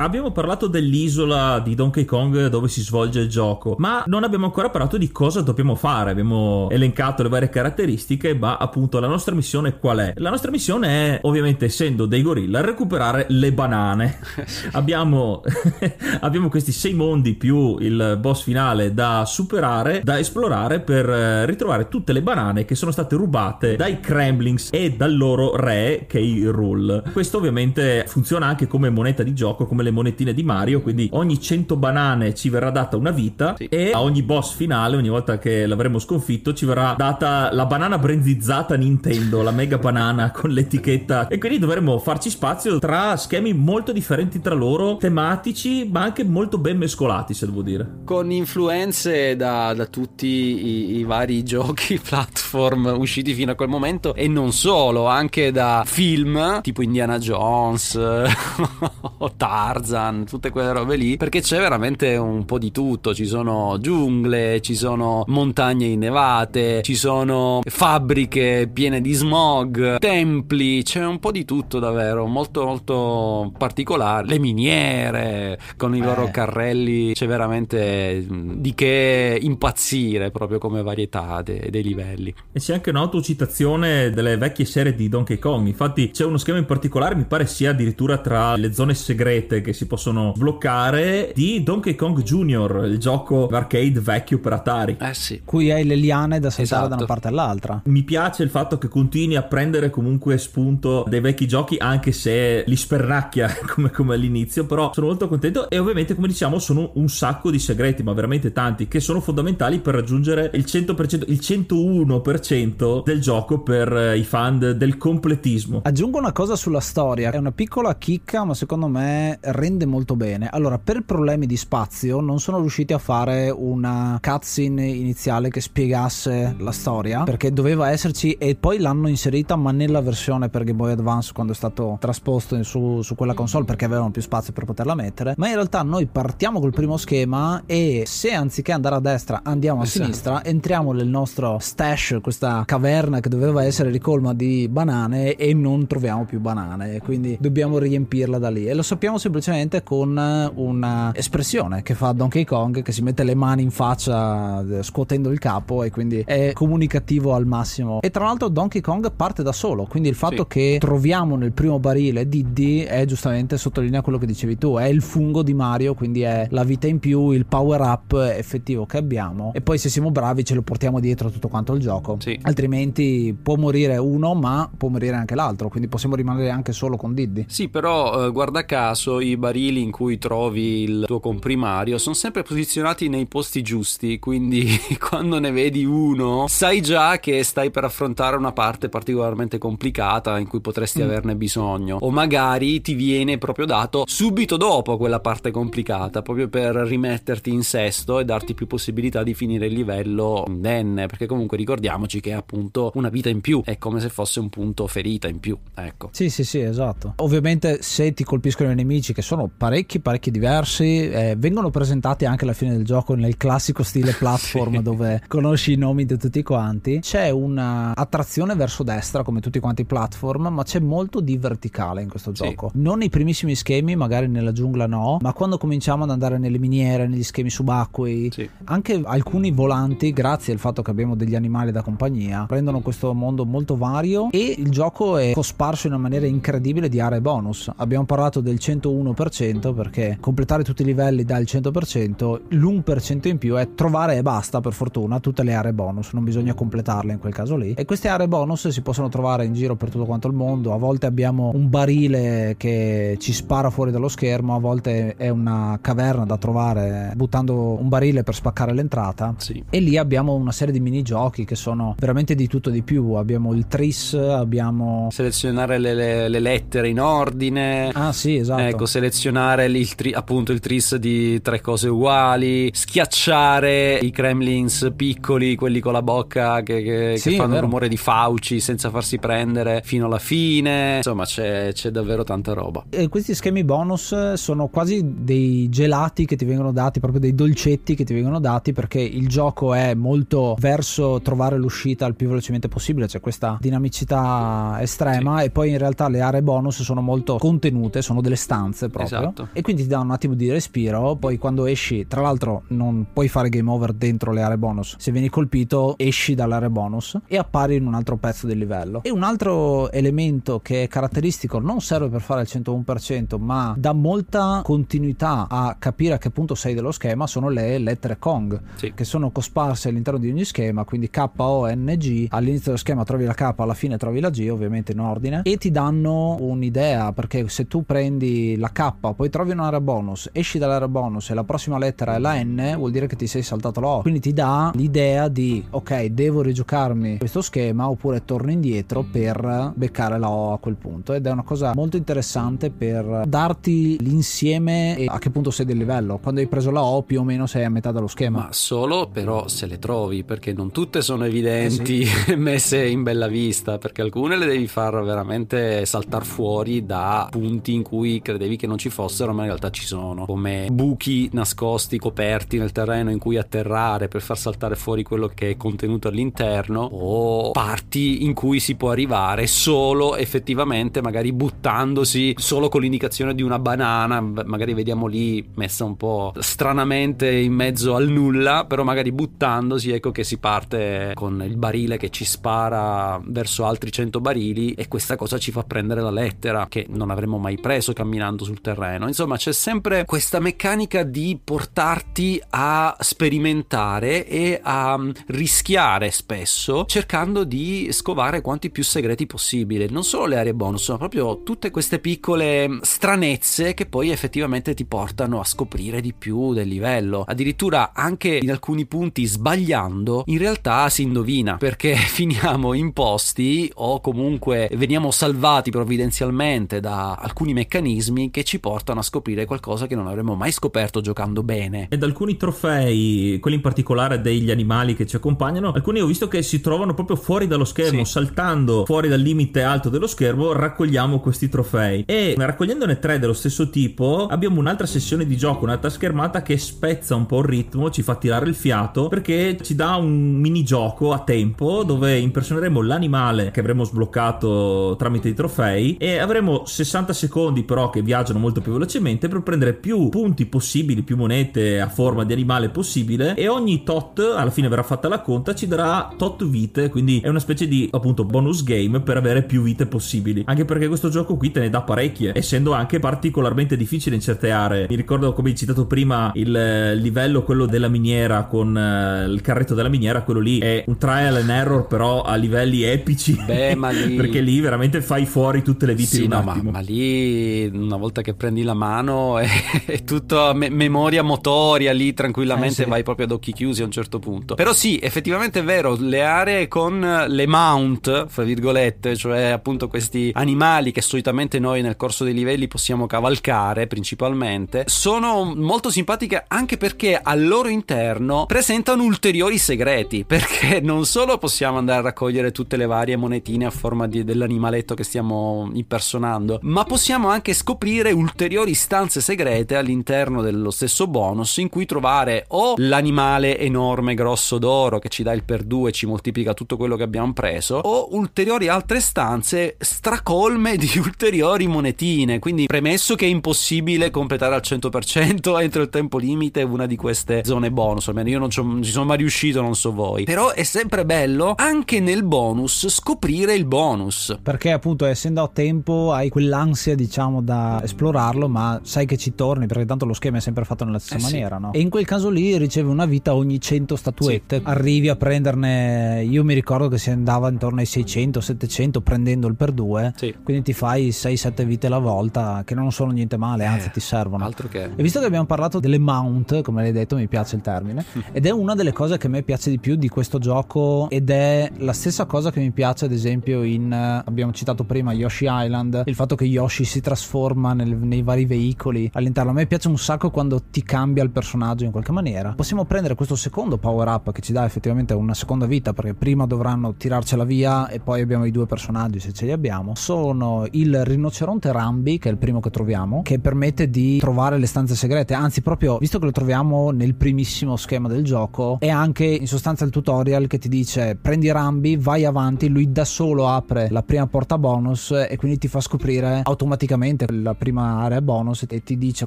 Speaker 2: Abbiamo parlato dell'isola di Donkey Kong dove si svolge il gioco, ma non abbiamo ancora parlato di cosa dobbiamo fare. Abbiamo elencato le varie caratteristiche, ma appunto la nostra missione qual è? La nostra missione è, ovviamente essendo dei gorilla, recuperare le banane. abbiamo, abbiamo questi sei mondi più il boss finale da superare, da esplorare per eh, ritrovare tutte le banane che sono state rubate dai Kremlings e dal loro re, K. Rule. Questo ovviamente funziona anche come moneta di gioco, come le monetine di Mario, quindi ogni 100 banane ci verrà data una vita
Speaker 3: Sì.
Speaker 2: e a ogni boss finale, ogni volta che l'avremo sconfitto, ci verrà data la banana brandizzata Nintendo, la mega banana con l'etichetta e quindi dovremo farci spazio tra schemi molto differenti tra loro, tematici, ma anche molto ben mescolati, se devo dire.
Speaker 3: Con influenze da, da tutti i, i vari giochi platform usciti fino a quel momento e non solo, anche da film tipo Indiana Jones o Tarzan, tutte quelle robe lì, perché c'è veramente un po' di tutto, ci sono giungle, ci sono montagne innevate, ci sono fabbriche piene di smog, templi, c'è un po' di tutto davvero, molto molto particolare, le miniere con i loro
Speaker 1: Eh.
Speaker 3: carrelli, c'è veramente di che impazzire proprio come varietà de- dei livelli.
Speaker 2: E c'è anche un'autocitazione delle vecchie serie di Donkey Kong. Infatti, c'è uno schema in particolare, mi pare sia addirittura tra le zone segrete che si possono sbloccare di Donkey Kong Jr., il gioco arcade vecchio per Atari.
Speaker 3: Eh sì.
Speaker 1: Cui hai le liane da saltare
Speaker 3: Esatto.
Speaker 1: da una parte all'altra.
Speaker 2: Mi piace il fatto che continui a prendere comunque spunto dai vecchi giochi, anche se li spernacchia come, come all'inizio. Però sono molto contento. E ovviamente, come diciamo, sono un sacco di segreti, ma veramente tanti, che sono fondamentali per raggiungere il 100%, il 101% del gioco per eh, i fan de- del completismo.
Speaker 1: Aggiungo una cosa sulla storia, è una piccola chicca ma secondo me rende molto bene. Allora, per problemi di spazio non sono riusciti a fare una cutscene iniziale che spiegasse la storia, perché doveva esserci e poi l'hanno inserita ma nella versione per Game Boy Advance quando è stato trasposto su, su quella console perché avevano più spazio per poterla mettere. Ma in realtà noi partiamo col primo schema e se anziché andare a destra andiamo a
Speaker 3: Esatto.
Speaker 1: sinistra, entriamo nel nostro stash, questa caverna che doveva essere ricolma di banane e non troviamo più banane, quindi dobbiamo riempirla da lì e lo sappiamo semplicemente con eh, una espressione che fa Donkey Kong che si mette le mani in faccia eh, scuotendo il capo e quindi è comunicativo al massimo. E tra l'altro Donkey Kong parte da solo, quindi il fatto
Speaker 3: Sì.
Speaker 1: che troviamo nel primo barile Diddy è giustamente sottolinea quello che dicevi tu, è il fungo di Mario, quindi è la vita in più, il power up effettivo che abbiamo e poi se siamo bravi ce lo portiamo dietro tutto quanto il gioco.
Speaker 3: Sì.
Speaker 1: Altrimenti può morire uno, ma può morire anche l'altro, quindi possiamo rimanere anche solo con Diddy.
Speaker 3: Sì, però eh, guarda caso i barili in cui trovi il tuo comprimario sono sempre posizionati nei posti giusti, quindi quando ne vedi uno sai già che stai per affrontare una parte particolarmente complicata in cui potresti averne bisogno o magari ti viene proprio dato subito dopo quella parte complicata, proprio per rimetterti in sesto e darti più possibilità di finire il livello indenne, perché comunque ricordiamoci che è appunto una vita in più, è come se fosse un punto ferita in più, ecco.
Speaker 1: Sì, sì, sì, esatto. Ovviamente se ti colpiscono i nemici, che sono parecchi, parecchi diversi, eh, vengono presentati anche alla fine del gioco nel classico stile platform
Speaker 3: Sì.
Speaker 1: dove conosci i nomi di tutti quanti. C'è un'attrazione verso destra come tutti quanti i platform, ma c'è molto di verticale in questo
Speaker 3: Sì.
Speaker 1: gioco. Non nei primissimi schemi, magari nella giungla no, ma quando cominciamo ad andare nelle miniere, negli schemi subacquei,
Speaker 3: Sì.
Speaker 1: anche alcuni volanti, grazie al fatto che abbiamo degli animali da compagnia, rendono questo mondo molto vario e il gioco è cosparso in una maniera incredibile di aree bonus. Abbiamo parlato del 101% perché completare tutti i livelli dà il 100%, l'1% in più è trovare e basta per fortuna tutte le aree bonus, non bisogna completarle in quel caso lì. E queste aree bonus si possono trovare in giro per tutto quanto il mondo, a volte abbiamo un barile che ci spara fuori dallo schermo, a volte è una caverna da trovare buttando un barile per spaccare l'entrata.
Speaker 3: Sì.
Speaker 1: E lì abbiamo una serie di minigiochi che sono veramente di tutto di più. Abbiamo il tris, abbiamo.
Speaker 3: selezionare le, le- le lettere in ordine.
Speaker 1: Ah, sì, esatto.
Speaker 3: Ecco, selezionare il, tri- appunto il tris di tre cose uguali, schiacciare i Kremlins piccoli, quelli con la bocca che, che-
Speaker 1: Sì,
Speaker 3: che fanno il rumore di fauci senza farsi prendere fino alla fine. Insomma, c'è, c'è davvero tanta roba.
Speaker 1: E questi schemi bonus sono quasi dei gelati che ti vengono dati, proprio dei dolcetti che ti vengono dati perché il gioco è molto verso trovare l'uscita il più velocemente possibile, c'è questa dinamicità estrema e poi in realtà le aree bonus sono molto contenute, sono delle stanze proprio
Speaker 3: Esatto.
Speaker 1: e quindi ti dà un attimo di respiro, poi quando esci, tra l'altro non puoi fare game over dentro le aree bonus, se vieni colpito esci dall'area bonus e appari in un altro pezzo del livello. E un altro elemento che è caratteristico, non serve per fare il 101%, ma dà molta continuità a capire a che punto sei dello schema, sono le lettere Kong,
Speaker 3: Sì.
Speaker 1: che sono cosparse all'interno di ogni schema, quindi K, O, N, G, all'inizio dello schema trovi la K, alla fine trovi la G, ovviamente in ordine, e ti danno un'idea, perché se tu prendi la K K, poi trovi un'area bonus, esci dall'area bonus e la prossima lettera è la N, vuol dire che ti sei saltato la O. Quindi ti dà l'idea di ok, devo rigiocarmi questo schema oppure torno indietro per beccare la O a quel punto. Ed è una cosa molto interessante per darti l'insieme e a che punto sei del livello. Quando hai preso la O più o meno sei a metà dello schema.
Speaker 3: Ma solo però se le trovi, perché non tutte sono evidenti, eh sì. messe in bella vista, perché alcune le devi far veramente saltare fuori da punti in cui credevi che non ci fossero, ma in realtà ci sono, come buchi nascosti, coperti nel terreno in cui atterrare per far saltare fuori quello che è contenuto all'interno, o parti in cui si può arrivare solo effettivamente, magari buttandosi solo con l'indicazione di una banana, magari vediamo lì messa un po' stranamente in mezzo al nulla, però magari buttandosi ecco che si parte con il barile che ci spara verso altri 100 barili e questa cosa ci fa prendere la lettera che non avremmo mai preso camminando sul terreno. Insomma, c'è sempre questa meccanica di portarti a sperimentare e a mm, rischiare spesso cercando di scovare quanti più segreti possibile. Non solo le aree bonus, ma proprio tutte queste piccole mm, stranezze che poi effettivamente ti portano a scoprire di più del livello. Addirittura anche in alcuni punti sbagliando, in realtà si indovina perché finiamo in posti o comunque veniamo salvati provvidenzialmente da alcuni meccanismi che ci portano a scoprire qualcosa che non avremmo mai scoperto giocando bene.
Speaker 2: Ed alcuni trofei, quelli in particolare degli animali che ci accompagnano, alcuni ho visto che si trovano proprio fuori dallo schermo, sì. saltando fuori dal limite alto dello schermo, raccogliamo questi trofei. E raccogliendone tre dello stesso tipo, abbiamo un'altra sessione di gioco, un'altra schermata che spezza un po' il ritmo, ci fa tirare il fiato perché ci dà un minigioco a tempo dove impersoneremo l'animale che avremo sbloccato tramite i trofei e avremo 60 secondi però che viaggiano molto più velocemente per prendere più punti possibili, più monete a forma di animale possibile e ogni tot, alla fine verrà fatta la conta, ci darà tot vite, quindi è una specie di appunto bonus game per avere più vite possibili. Anche perché questo gioco qui te ne dà parecchie, essendo anche particolarmente difficile in certe aree. Mi ricordo come hai citato prima il eh, livello quello della miniera con uh, il carretto della miniera, quello lì è un trial and error però a livelli epici.
Speaker 3: Beh, ma lì
Speaker 2: perché lì veramente fai fuori tutte le vite
Speaker 3: sì,
Speaker 2: in un
Speaker 3: no,
Speaker 2: attimo.
Speaker 3: Ma, ma, lì una volta che prendi la mano è, è tutta me- memoria motoria lì tranquillamente eh, sì. vai proprio ad occhi chiusi a un certo punto. Però sì, effettivamente è vero, le aree con le mount, fra virgolette, cioè appunto questi animali che solitamente noi nel corso dei livelli possiamo cavalcare principalmente, sono molto simpatiche anche perché al loro interno presentano ulteriori segreti, perché non solo possiamo andare a raccogliere tutte le varie monetine a forma di, dell'animaletto che stiamo impersonando, ma possiamo anche scoprire ulteriori stanze segrete all'interno dello stesso bonus in cui trovare o l'animale enorme grosso d'oro che ci dà il per 2 e ci moltiplica tutto quello che abbiamo preso, o ulteriori altre stanze stracolme di ulteriori monetine. Quindi premesso che è impossibile completare al 100% entro il tempo limite una di queste zone bonus, almeno io non non ci sono mai riuscito, non so voi. Però è sempre bello anche nel bonus scoprire il bonus.
Speaker 1: Perché appunto essendo a tempo hai quell'ansia diciamo da esplorarlo, ma sai che ci torni perché tanto lo schema è sempre fatto nella stessa eh maniera, sì. no? E in quel caso lì ricevi una vita ogni 100 statuette. Sì. Arrivi a prenderne, io mi ricordo che si andava intorno ai 600, 700 prendendo il per due. Sì. Quindi ti fai 6-7 vite alla volta che non sono niente male, anzi eh, ti servono.
Speaker 3: Altro che.
Speaker 1: E visto che abbiamo parlato delle mount, come l'hai detto, mi piace il termine, ed è una delle cose che a me piace di più di questo gioco ed è la stessa cosa che mi piace ad esempio in abbiamo citato prima Yoshi Island, il fatto che Yoshi si trasforma nel, nei vari veicoli all'interno. A me piace un sacco quando ti cambia il personaggio in qualche maniera. Possiamo prendere questo secondo power up che ci dà effettivamente una seconda vita perché prima dovranno tirarcela via e poi abbiamo i due personaggi se ce li abbiamo. Sono il rinoceronte Rambi, che è il primo che troviamo, che permette di trovare le stanze segrete. Anzi, proprio visto che lo troviamo nel primissimo schema del gioco, è anche in sostanza il tutorial che ti dice prendi Rambi, vai avanti, lui da solo apre la prima porta bonus e quindi ti fa scoprire automaticamente la prima area bonus e ti dice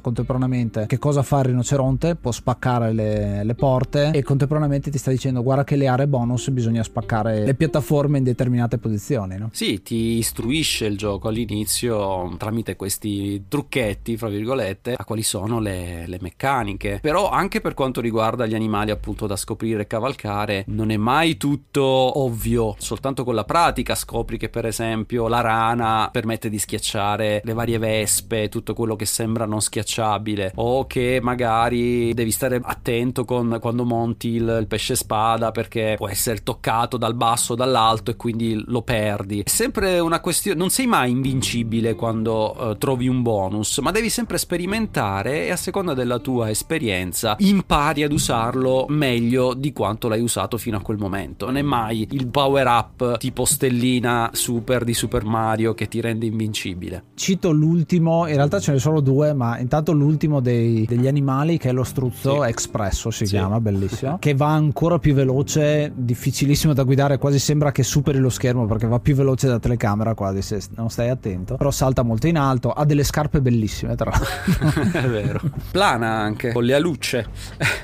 Speaker 1: contemporaneamente che cosa fa il rinoceronte, può spaccare le, le porte e contemporaneamente ti sta dicendo guarda che le aree bonus bisogna spaccare le piattaforme in determinate posizioni. No?
Speaker 3: Sì, ti istruisce il gioco all'inizio tramite questi trucchetti, fra virgolette, a quali sono le, le meccaniche. Però anche per quanto riguarda gli animali appunto da scoprire e cavalcare, non è mai tutto ovvio, soltanto con la pratica scopri che per esempio la rana permette di schiacciare le varie vespe tutto quello che sembra non schiacciabile o che magari devi stare attento con, quando monti il, il pesce spada perché può essere toccato dal basso o dall'alto e quindi lo perdi. È sempre una questione, non sei mai invincibile quando uh, trovi un bonus, ma devi sempre sperimentare e a seconda della tua esperienza impari ad usarlo meglio di quanto l'hai usato fino a quel momento. Non è mai il power up tipo stellina super di Super Mario che ti rende invincibile.
Speaker 1: Cito l'ultimo, in realtà ce ne sono due, ma intanto l'ultimo dei, degli animali che è lo struzzo sì. espresso si sì. chiama, bellissimo, che va ancora più veloce, difficilissimo da guidare, quasi sembra che superi lo schermo perché va più veloce da telecamera quasi se non stai attento, però salta molto in alto, ha delle scarpe bellissime tra l'altro.
Speaker 3: è vero. Plana anche, con le alucce.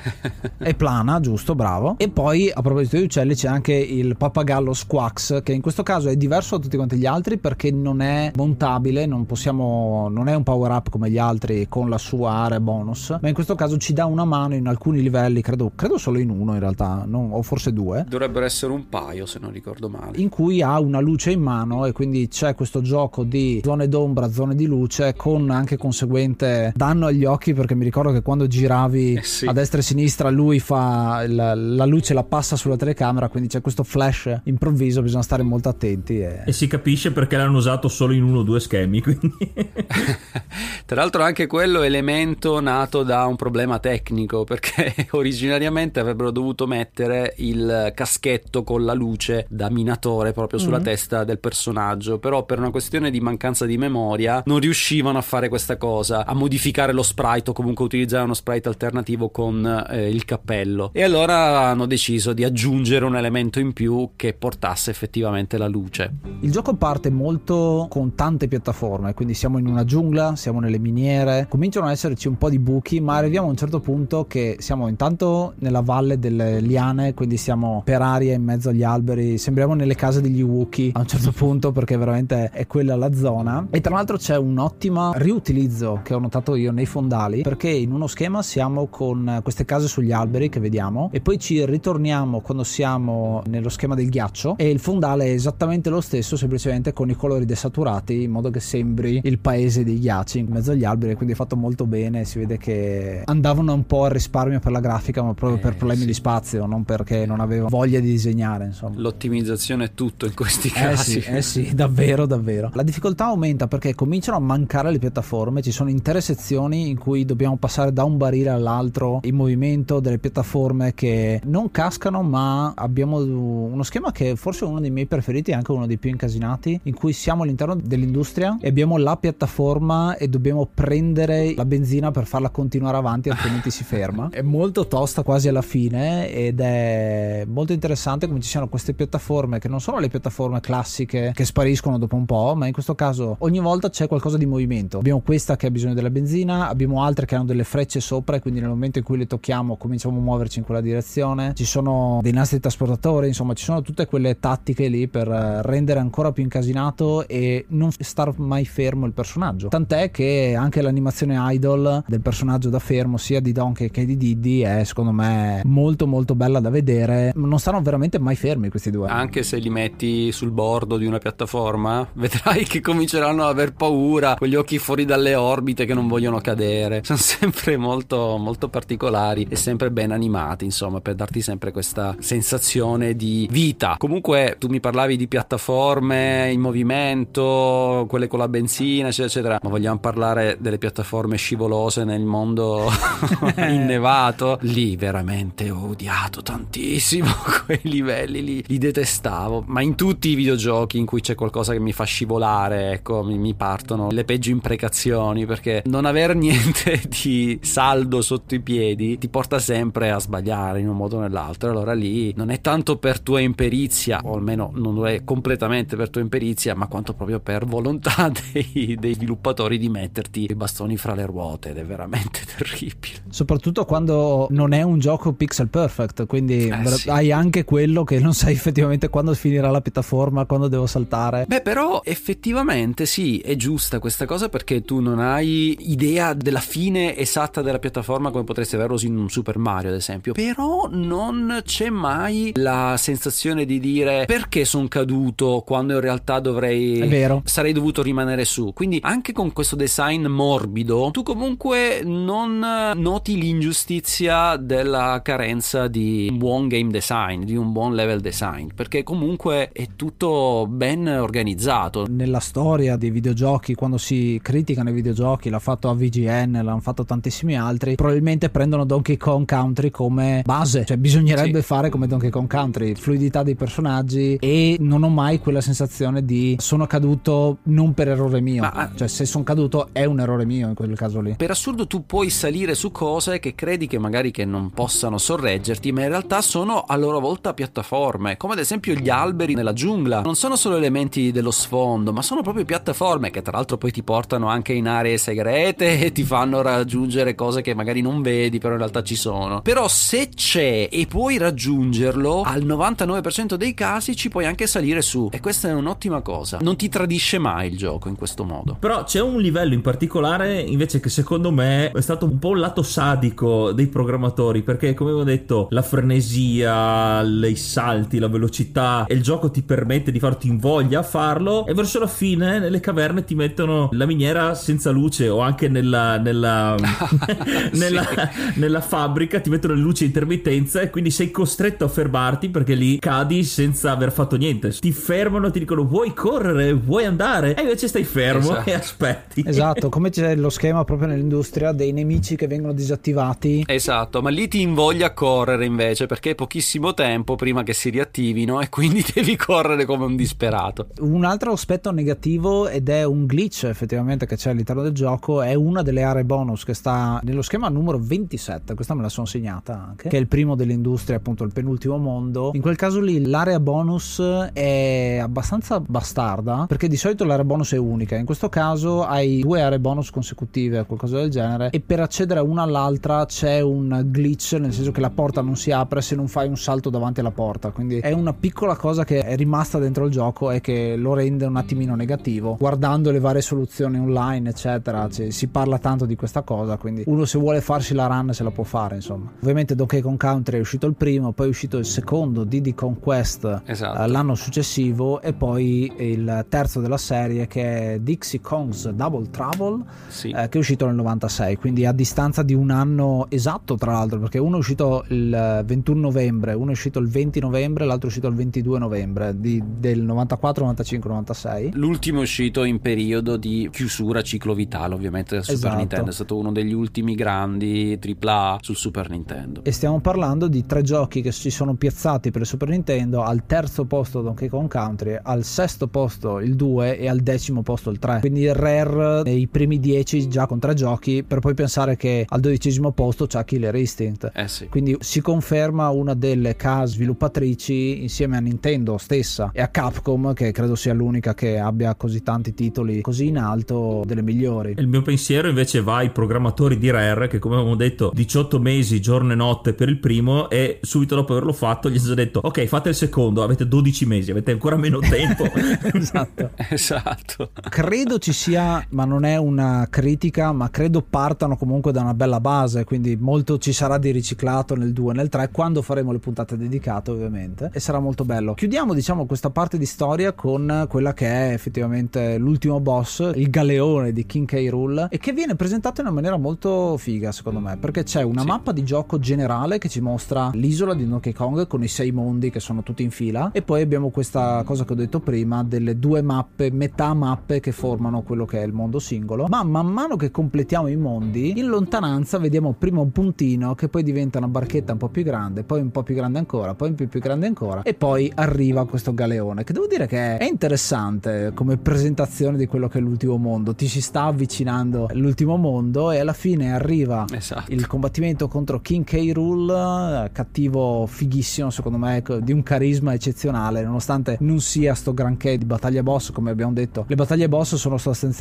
Speaker 1: è plana, giusto, bravo. E poi a proposito di uccelli c'è anche il pappagallo Squax che in questo caso è diverso da tutti quanti gli altri perché non è montabile, non possiamo non è un power up come gli altri con la sua area bonus, ma in questo caso ci dà una mano in alcuni livelli, credo, credo solo in uno in realtà, non, o forse due.
Speaker 3: Dovrebbero essere un paio se non ricordo male.
Speaker 1: In cui ha una luce in mano e quindi c'è questo gioco di zone d'ombra, zone di luce con anche conseguente danno agli occhi perché mi ricordo che quando giravi eh sì. a destra e a sinistra lui fa la, la, luce la passa sulla telecamera, quindi c'è questo flash improvviso, bisogna stare molto attenti.
Speaker 2: E, e si capisce perché l'hanno usato solo in uno o due schemi. Quindi...
Speaker 3: Tra l'altro anche quello elemento nato da un problema tecnico perché originariamente avrebbero dovuto mettere il caschetto con la luce da minatore proprio sulla mm-hmm. testa del personaggio, però per una questione di mancanza di memoria non riuscivano a fare questa cosa, a modificare lo sprite o comunque utilizzare uno sprite alternativo con eh, il cappello. E allora hanno deciso di aggiungere un elemento in più che portasse effettivamente la luce.
Speaker 1: Il gioco parte molto con tante piattaforme, quindi siamo in una giungla, siamo nelle miniere, cominciano ad esserci un po' di buchi, ma arriviamo a un certo punto che siamo intanto nella valle delle liane, quindi siamo per aria in mezzo agli alberi, sembriamo nelle case degli Wookiee a un certo punto perché veramente è quella la zona. E tra l'altro c'è un ottimo riutilizzo che ho notato io nei fondali, perché in uno schema siamo con queste case sugli alberi che vediamo e poi ci ritorniamo quando siamo nello schema del ghiaccio e il fondale è esattamente lo stesso, semplicemente con i colori desaturati in modo che sembri il paese dei ghiacci in mezzo agli alberi, quindi è fatto molto bene. Si vede che andavano un po' al risparmio per la grafica, ma proprio eh, per problemi sì. di spazio, non perché non avevo voglia di disegnare. Insomma.
Speaker 3: L'ottimizzazione è tutto in questi
Speaker 1: eh
Speaker 3: casi.
Speaker 1: Sì, eh sì, davvero, davvero. La difficoltà aumenta perché cominciano a mancare le piattaforme. Ci sono intere sezioni in cui dobbiamo passare da un barile all'altro in movimento, delle piattaforme che non cascano, ma abbiamo uno schema che forse è uno dei miei preferiti, anche uno dei più incasinati, in cui siamo all'interno dell'industria e abbiamo la piattaforma e dobbiamo prendere la benzina per farla continuare avanti altrimenti si ferma. È molto tosta quasi alla fine ed è molto interessante come ci siano queste piattaforme che non sono le piattaforme classiche che spariscono dopo un po' ma in questo caso ogni volta c'è qualcosa di movimento. Abbiamo questa che ha bisogno della benzina abbiamo altre che hanno delle frecce sopra e quindi nel momento in cui le tocchiamo cominciamo a muoverci in quella direzione. Ci sono dei nastri trasportatori insomma ci sono tutte quelle tattiche lì per rendere ancora più incasinato e non star mai fermo il personaggio tant'è che anche l'animazione idol del personaggio da fermo sia di Donkey che di Diddy è secondo me molto molto bella da vedere. Non stanno veramente mai fermi questi due.
Speaker 3: Anche se li metti sul bordo di una piattaforma vedrai che cominceranno ad aver paura con gli occhi fuori dalle orbite che non vogliono cadere. Sono sempre molto molto particolari e sempre ben animati insomma per darti sempre questa sensazione di vita. Comunque tu mi parlavi di piattaforme in movimento quelle con la benzina eccetera eccetera vogliamo parlare delle piattaforme scivolose nel mondo innevato, lì veramente ho odiato tantissimo quei livelli lì, li detestavo. Ma in tutti i videogiochi in cui c'è qualcosa che mi fa scivolare, ecco, mi, mi partono le peggio imprecazioni perché non aver niente di saldo sotto i piedi ti porta sempre a sbagliare in un modo o nell'altro. Allora lì non è tanto per tua imperizia, o almeno non lo è completamente per tua imperizia, ma quanto proprio per volontà dei, dei sviluppatori di metterti i bastoni fra le ruote ed è veramente terribile.
Speaker 1: Soprattutto quando non è un gioco pixel perfect, quindi eh, sì. hai anche quello che non sai effettivamente quando finirà la piattaforma, quando devo saltare.
Speaker 3: Beh, però effettivamente sì, è giusta questa cosa perché tu non hai idea della fine esatta della piattaforma come potresti averlo in un Super Mario, ad esempio. Però non c'è mai la sensazione di dire perché sono caduto quando in realtà dovrei
Speaker 1: è vero.
Speaker 3: sarei dovuto rimanere su. Quindi anche con questo design morbido tu comunque non noti l'ingiustizia della carenza di un buon game design, di un buon level design, perché comunque è tutto ben organizzato.
Speaker 1: Nella storia dei videogiochi, quando si criticano i videogiochi, l'ha fatto AVGN, l'hanno fatto tantissimi altri, probabilmente prendono Donkey Kong Country come base, cioè bisognerebbe sì. fare come Donkey Kong Country, fluidità dei personaggi e non ho mai quella sensazione di sono caduto non per errore mio, Ma, cioè se sono caduto è un errore mio in quel caso lì.
Speaker 3: Per assurdo tu puoi salire su cose che credi che magari che non possano sorreggerti, ma in realtà sono a loro volta piattaforme, come ad esempio gli alberi nella giungla. Non sono solo elementi dello sfondo, ma sono proprio piattaforme che tra l'altro poi ti portano anche in aree segrete e ti fanno raggiungere cose che magari non vedi, però in realtà ci sono. Però se c'è e puoi raggiungerlo, al 99% dei casi ci puoi anche salire su e questa è un'ottima cosa. Non ti tradisce mai il gioco in questo modo.
Speaker 2: Però c'è un livello in particolare invece che secondo me è stato un po' un lato sadico dei programmatori perché come avevo detto la frenesia, i salti, la velocità e il gioco ti permette di farti in voglia a farlo e verso la fine nelle caverne ti mettono la miniera senza luce o anche nella, nella, nella, sì. nella fabbrica ti mettono le luci a intermittenza e quindi sei costretto a fermarti perché lì cadi senza aver fatto niente. Ti fermano e ti dicono vuoi correre, vuoi andare e invece stai fermo esatto. e aspetti.
Speaker 1: Esatto, come c'è lo schema proprio nell'industria dei nemici che vengono disattivati.
Speaker 3: Esatto, ma lì ti invoglia a correre invece perché è pochissimo tempo prima che si riattivino e quindi devi correre come un disperato.
Speaker 1: Un altro aspetto negativo ed è un glitch effettivamente che c'è all'interno del gioco è una delle aree bonus che sta nello schema numero 27, questa me la sono segnata anche, che è il primo dell'industria, appunto il penultimo mondo. In quel caso lì l'area bonus è abbastanza bastarda perché di solito l'area bonus è unica, in questo caso hai due aree bonus consecutive o qualcosa del genere e per accedere una all'altra c'è un glitch nel senso che la porta non si apre se non fai un salto davanti alla porta. Quindi è una piccola cosa che è rimasta dentro il gioco e che lo rende un attimino negativo guardando le varie soluzioni online eccetera. Cioè, si parla tanto di questa cosa quindi uno se vuole farsi la run se la può fare insomma. Ovviamente Donkey Kong Country è uscito il primo poi è uscito il secondo Diddy Conquest esatto. eh, l'anno successivo e poi il terzo della serie che è Dixie Kong's Double Trouble sì. eh, che è uscito nel 96 quindi a distanza di un anno esatto tra l'altro perché uno è uscito il 21 novembre uno è uscito il 20 novembre l'altro è uscito il 22 novembre di, del 94 95 96
Speaker 3: l'ultimo è uscito in periodo di chiusura ciclo vitale ovviamente del Super esatto. Nintendo è stato uno degli ultimi grandi AAA sul Super Nintendo
Speaker 1: e stiamo parlando di tre giochi che si sono piazzati per il Super Nintendo al terzo posto Donkey Kong Country al sesto posto il 2 e al decimo posto il 3 quindi il Rare nei primi 10 già con tre giochi per poi pensare che al dodicesimo posto c'è Killer Instinct.
Speaker 3: Eh sì.
Speaker 1: Quindi si conferma una delle case sviluppatrici insieme a Nintendo stessa e a Capcom, che credo sia l'unica che abbia così tanti titoli così in alto, delle migliori.
Speaker 2: Il mio pensiero invece va ai programmatori di Rare che come abbiamo detto 18 mesi giorno e notte per il primo e subito dopo averlo fatto gli hanno detto ok fate il secondo, avete 12 mesi, avete ancora meno tempo.
Speaker 1: esatto.
Speaker 3: esatto.
Speaker 1: Credo ci sia, ma non è una critica, ma credo partano comunque da una bella base, quindi molto ci sarà di riciclato nel 2 e nel 3 quando faremo le puntate dedicate ovviamente e sarà molto bello. Chiudiamo diciamo questa parte di storia con quella che è effettivamente l'ultimo boss, il galeone di King K. Rool e che viene presentato in una maniera molto figa secondo me perché c'è una sì. mappa di gioco generale che ci mostra l'isola di Donkey Kong con i sei mondi che sono tutti in fila e poi abbiamo questa cosa che ho detto prima delle due mappe, metà mappe che formano quello che è il mondo singolo ma man mano che completiamo i mondi in lontananza vediamo prima un puntino che poi diventa una barchetta un po' più grande, poi un po' più grande ancora, poi un po' più grande ancora e poi arriva questo galeone che devo dire che è interessante come presentazione di quello che è l'ultimo mondo. Ti si sta avvicinando l'ultimo mondo e alla fine arriva esatto. il combattimento contro King K. Rool, cattivo fighissimo secondo me, di un carisma eccezionale, nonostante non sia sto granché di battaglia boss come abbiamo detto. Le battaglie boss sono sostanzialmente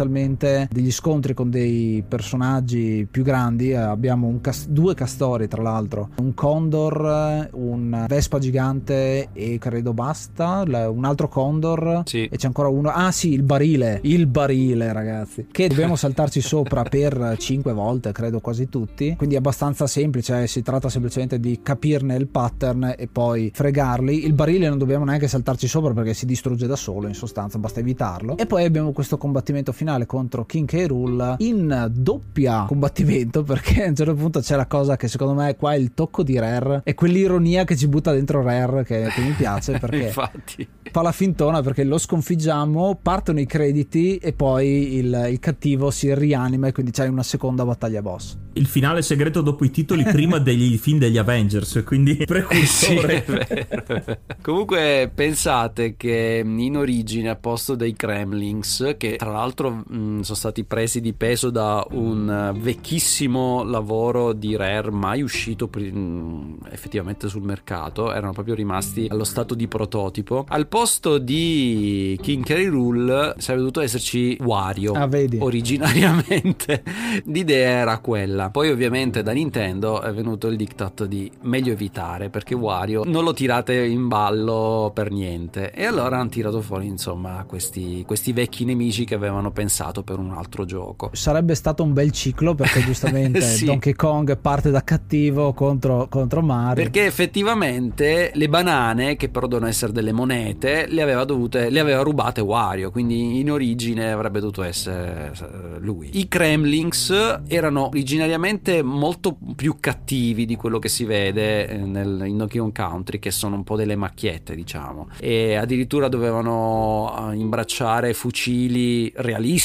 Speaker 1: degli scontri con dei personaggi più grandi, abbiamo cas- due castori tra l'altro, un condor, un vespa gigante e credo basta, un altro condor.
Speaker 3: Sì.
Speaker 1: e c'è ancora uno, ah sì il barile, il barile ragazzi, che dobbiamo saltarci sopra per 5 volte credo quasi tutti, quindi è abbastanza semplice, si tratta semplicemente di capirne il pattern e poi fregarli, il barile non dobbiamo neanche saltarci sopra perché si distrugge da solo in sostanza, basta evitarlo. E poi abbiamo questo combattimento finale finale contro King K. Rool in doppia combattimento perché a un certo punto c'è la cosa che secondo me qua è il tocco di Rare e quell'ironia che ci butta dentro Rare che, che mi piace perché
Speaker 3: Infatti.
Speaker 1: fa la fintona perché lo sconfiggiamo, partono i crediti e poi il, il cattivo si rianima e quindi c'hai una seconda battaglia boss.
Speaker 2: Il finale segreto dopo i titoli prima degli film degli Avengers, quindi precursore.
Speaker 3: Sì. Comunque pensate che in origine a posto dei Kremlings, che tra l'altro mh, sono stati presi di peso da un vecchissimo lavoro di Rare mai uscito pri- mh, effettivamente sul mercato, erano proprio rimasti allo stato di prototipo. Al posto di King K. Rool sarebbe dovuto esserci Wario.
Speaker 1: Ah, vedi.
Speaker 3: Originariamente l'idea era quella. Poi ovviamente da Nintendo è venuto il diktat di meglio evitare perché Wario non lo tirate in ballo per niente. E allora hanno tirato fuori insomma questi, questi vecchi nemici che avevano pensato per un altro gioco.
Speaker 1: Sarebbe stato un bel ciclo perché giustamente
Speaker 3: Sì.
Speaker 1: Donkey Kong parte da cattivo contro, contro Mario.
Speaker 3: Perché effettivamente le banane, che però devono essere delle monete, le aveva dovute, le aveva rubate Wario, quindi in origine avrebbe dovuto essere eh, lui. I Kremlings erano originariamente molto più cattivi di quello che si vede eh, nel, in Donkey Kong Country, che sono un po' delle macchiette, diciamo. E addirittura dovevano eh, imbracciare fucili realistici,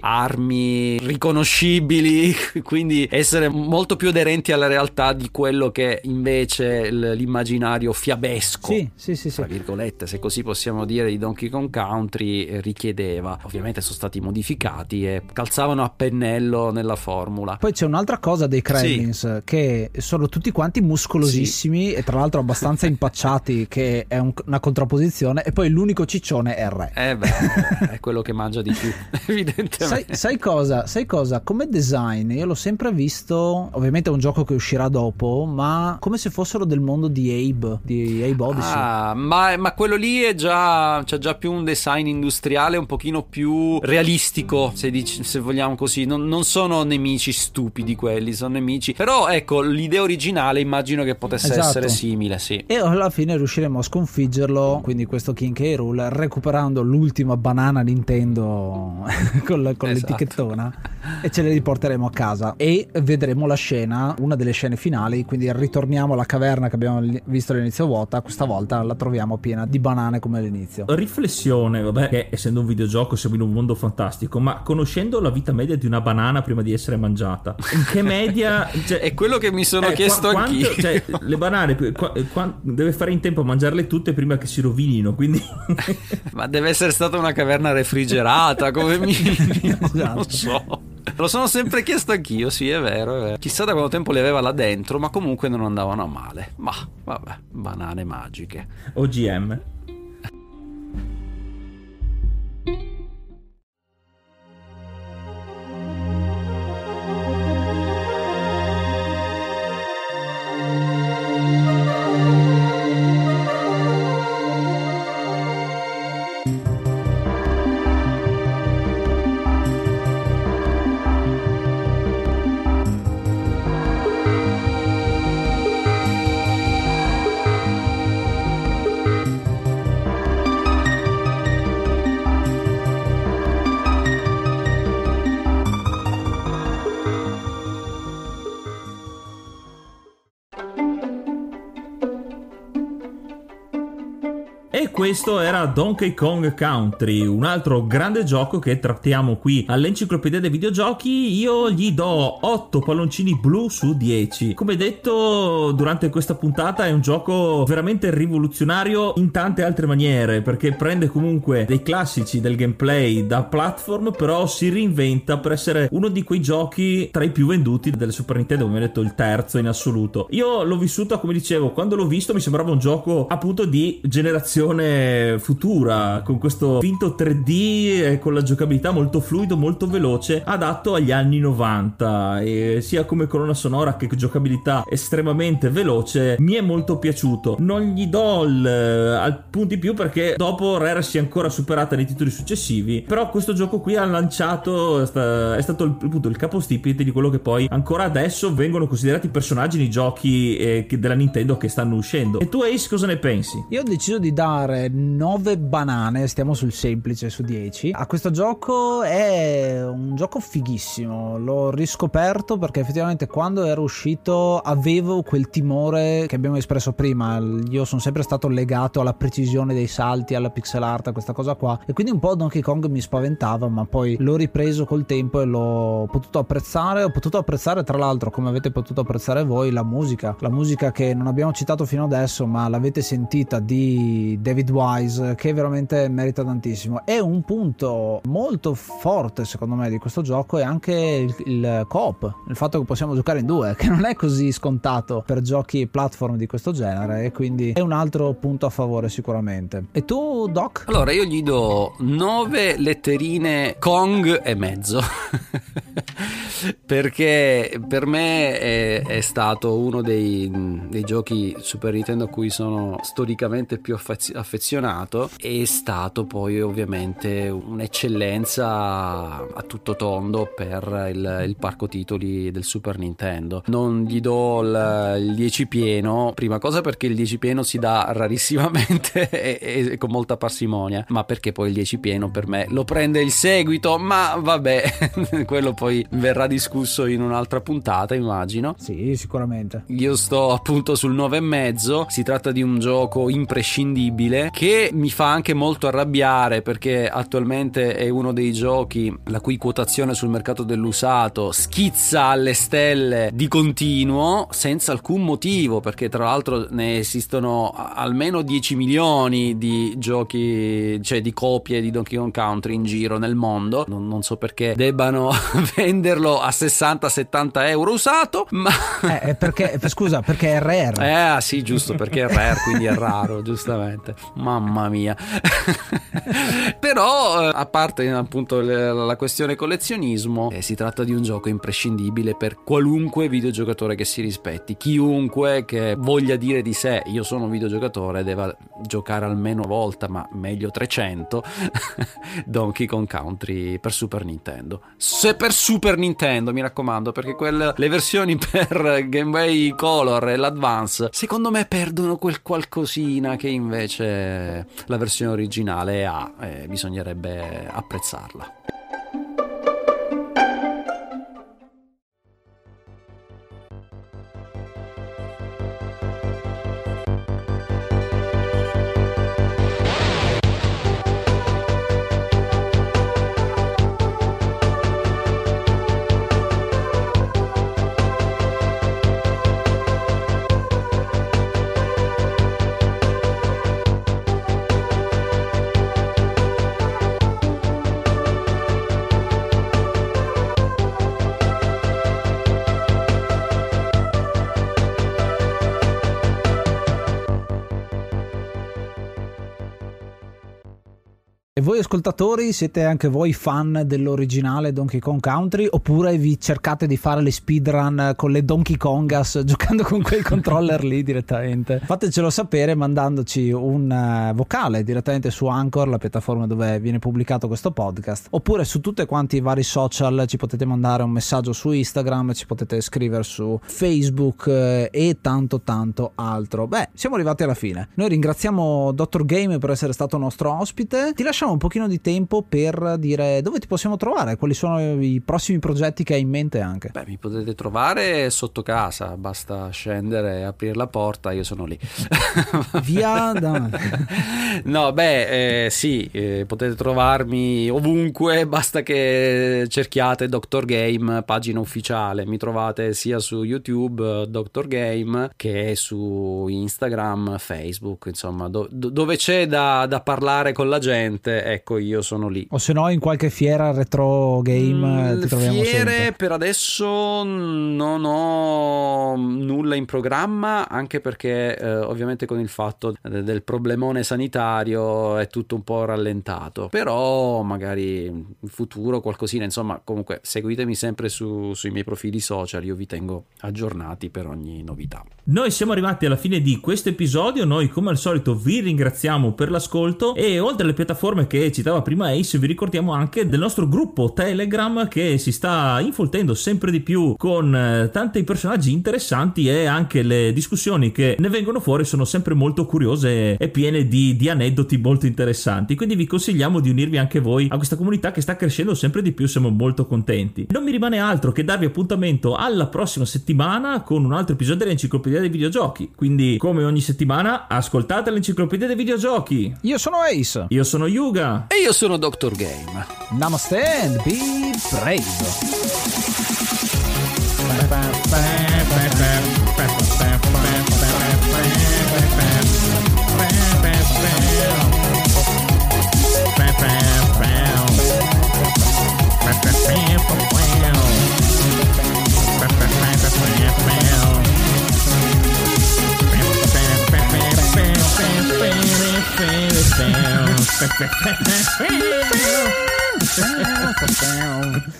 Speaker 3: armi riconoscibili, quindi essere molto più aderenti alla realtà di quello che invece l'immaginario fiabesco
Speaker 1: Sì, sì, sì,
Speaker 3: tra virgolette, se così possiamo dire, di Donkey Kong Country eh, richiedeva. Ovviamente sono stati modificati e calzavano a pennello nella formula.
Speaker 1: Poi c'è un'altra cosa dei Kremlins che sono tutti quanti muscolosissimi e tra l'altro abbastanza impacciati che è un- una contrapposizione e poi l'unico ciccione è il re.
Speaker 3: Eh beh, è quello che mangia di più, evidentemente.
Speaker 1: sai cosa? Sai cosa? Come design io l'ho sempre visto, ovviamente è un gioco che uscirà dopo, ma come se fossero del mondo di Abe, di Abe Odyssey.
Speaker 3: Ah, ma, ma quello lì è già c'è già più un design industriale un pochino più realistico se, dici- se vogliamo così non, non sono nemici stupidi quelli sono nemici però ecco l'idea originale immagino che potesse
Speaker 1: Esatto.
Speaker 3: essere simile sì
Speaker 1: E alla fine riusciremo a sconfiggerlo, quindi questo King K. Rool, recuperando l'ultima banana Nintendo con, la- con
Speaker 3: Esatto.
Speaker 1: l'etichettona e ce le riporteremo a casa. E vedremo la scena, una delle scene finali, quindi ritorniamo alla caverna che abbiamo visto all'inizio vuota, questa volta la troviamo piena di banane come all'inizio.
Speaker 2: Riflessione, vabbè, che essendo un videogioco siamo in un mondo fantastico, ma conoscendo la vita media di una banana prima di essere mangiata, in che media... Cioè,
Speaker 3: è quello che mi sono
Speaker 2: eh,
Speaker 3: chiesto
Speaker 2: qua-
Speaker 3: anch'io
Speaker 2: quanto- cioè, le banane qua- qua- deve fare in tempo a mangiarle tutte prima che si rovinino, quindi...
Speaker 3: ma deve essere stata una caverna refrigerata come minimo
Speaker 1: Esatto.
Speaker 3: non so lo sono sempre chiesto anch'io, sì, è vero, è vero. Chissà da quanto tempo le aveva là dentro, ma comunque non andavano a male. Ma vabbè, banane magiche.
Speaker 2: OGM. Questo era Donkey Kong Country, un altro grande gioco che trattiamo qui all'Enciclopedia dei Videogiochi. Io gli do 8 palloncini blu su 10. Come detto durante questa puntata è un gioco veramente rivoluzionario in tante altre maniere, perché prende comunque dei classici del gameplay da platform, però si reinventa per essere uno di quei giochi tra i più venduti delle Super Nintendo, come ho detto il terzo in assoluto. Io l'ho vissuto, come dicevo, quando l'ho visto mi sembrava un gioco appunto di generazione futura, con questo finto 3D e con la giocabilità molto fluido, molto veloce, adatto agli anni 90 e sia come colonna sonora che giocabilità estremamente veloce, mi è molto piaciuto. Non gli do il, al punti più perché dopo Rare si è ancora superata nei titoli successivi, però questo gioco qui ha lanciato è sta- è stato il, appunto il capostipite di quello che poi ancora adesso vengono considerati personaggi nei giochi eh, della Nintendo che stanno uscendo. E tu Ace cosa ne pensi?
Speaker 1: Io ho deciso di dare 9 banane, stiamo sul semplice su 10. A questo gioco è un gioco fighissimo, l'ho riscoperto perché effettivamente quando era uscito avevo quel timore che abbiamo espresso prima, io sono sempre stato legato alla precisione dei salti, alla pixel art, a questa cosa qua. E quindi un po' Donkey Kong mi spaventava, ma poi l'ho ripreso col tempo e l'ho potuto apprezzare, ho potuto apprezzare tra l'altro come avete potuto apprezzare voi la musica, la musica che non abbiamo citato fino adesso ma l'avete sentita di David Wise che veramente merita tantissimo. È un punto molto forte secondo me di questo gioco è anche il, il coop, il fatto che possiamo giocare in due, che non è così scontato per giochi platform di questo genere e quindi è un altro punto a favore sicuramente. E tu Doc?
Speaker 3: Allora io gli do 9 letterine Kong e mezzo. perché per me è, è stato uno dei, dei, giochi Super Nintendo a cui sono storicamente più affezionato. È stato poi ovviamente un'eccellenza a tutto tondo per il, il parco titoli del Super Nintendo. Non gli do il, il 10 pieno prima cosa perché il 10 pieno si dà rarissimamente e, e, con molta parsimonia ma perché poi il 10 pieno per me lo prende il seguito. Ma vabbè quello poi verrà discusso in un'altra puntata, immagino.
Speaker 1: Sì, sicuramente.
Speaker 3: Io sto appunto sul 9,5. Si tratta di un gioco imprescindibile che mi fa anche molto arrabbiare perché attualmente è uno dei giochi la cui quotazione sul mercato dell'usato schizza alle stelle di continuo senza alcun motivo perché tra l'altro ne esistono almeno 10 milioni di giochi, cioè di copie di Donkey Kong Country in giro nel mondo. Non, non so perché debbano venderlo a 60-70 euro usato, ma...
Speaker 1: Eh, perché, scusa, perché è rare.
Speaker 3: Eh ah, sì, giusto, perché è rare, quindi è raro, giustamente. Mamma mia. Però, eh, a parte appunto la questione collezionismo, eh, si tratta di un gioco imprescindibile per qualunque videogiocatore che si rispetti. Chiunque che voglia dire di sé, io sono un videogiocatore, deve giocare almeno una volta, ma meglio 300, Donkey Kong Country per Super Nintendo. Se per Super Nintendo, mi raccomando, perché quelle, le versioni per Game Boy Color e l'Advance, secondo me perdono quel qualcosina che invece la versione originale ha e bisognerebbe apprezzarla.
Speaker 1: Ascoltatori siete anche voi fan dell'originale Donkey Kong Country oppure vi cercate di fare le speedrun con le Donkey Kongas giocando con quel controller lì direttamente? Fatecelo sapere mandandoci un uh, vocale direttamente su Anchor, la piattaforma dove viene pubblicato questo podcast, oppure su tutti quanti i vari social ci potete mandare un messaggio su Instagram, ci potete scrivere su Facebook eh, e tanto tanto altro. Beh, siamo arrivati alla fine. Noi ringraziamo Dr. Game per essere stato nostro ospite. Ti lasciamo un pochino di tempo per dire dove ti possiamo trovare, quali sono i prossimi progetti che hai in mente anche.
Speaker 3: Beh, mi potete trovare sotto casa, basta scendere e aprire la porta, io sono lì.
Speaker 1: Via da...
Speaker 3: No, beh, eh, sì, eh, potete trovarmi ovunque, basta che cerchiate Dr. Game, pagina ufficiale, mi trovate sia su YouTube Dr. Game che su Instagram, Facebook, insomma, do- dove c'è da, da parlare con la gente ecco io sono lì.
Speaker 1: O se no in qualche fiera retro game mm, ti troviamo
Speaker 3: fiere
Speaker 1: sempre.
Speaker 3: per adesso non ho nulla in programma anche perché eh, ovviamente con il fatto del problemone sanitario è tutto un po' rallentato però magari in futuro qualcosina insomma comunque seguitemi sempre su, sui miei profili social io vi tengo aggiornati per ogni novità.
Speaker 2: Noi siamo arrivati alla fine di questo episodio noi come al solito vi ringraziamo per l'ascolto e oltre alle piattaforme che citava prima Ace, vi ricordiamo anche del nostro gruppo Telegram che si sta infoltendo sempre di più con eh, tanti personaggi interessanti e anche le discussioni che ne vengono fuori sono sempre molto curiose e piene di, di aneddoti molto interessanti. Quindi vi consigliamo di unirvi anche voi a questa comunità che sta crescendo sempre di più, siamo molto contenti. Non mi rimane altro che darvi appuntamento alla prossima settimana con un altro episodio dell'Enciclopedia dei Videogiochi. Quindi, come ogni settimana, ascoltate l'Enciclopedia dei Videogiochi.
Speaker 1: Io sono Ace.
Speaker 2: Io sono Yuga.
Speaker 3: E io sono Dr. Game.
Speaker 1: Namaste and be brave.
Speaker 2: Bam. down.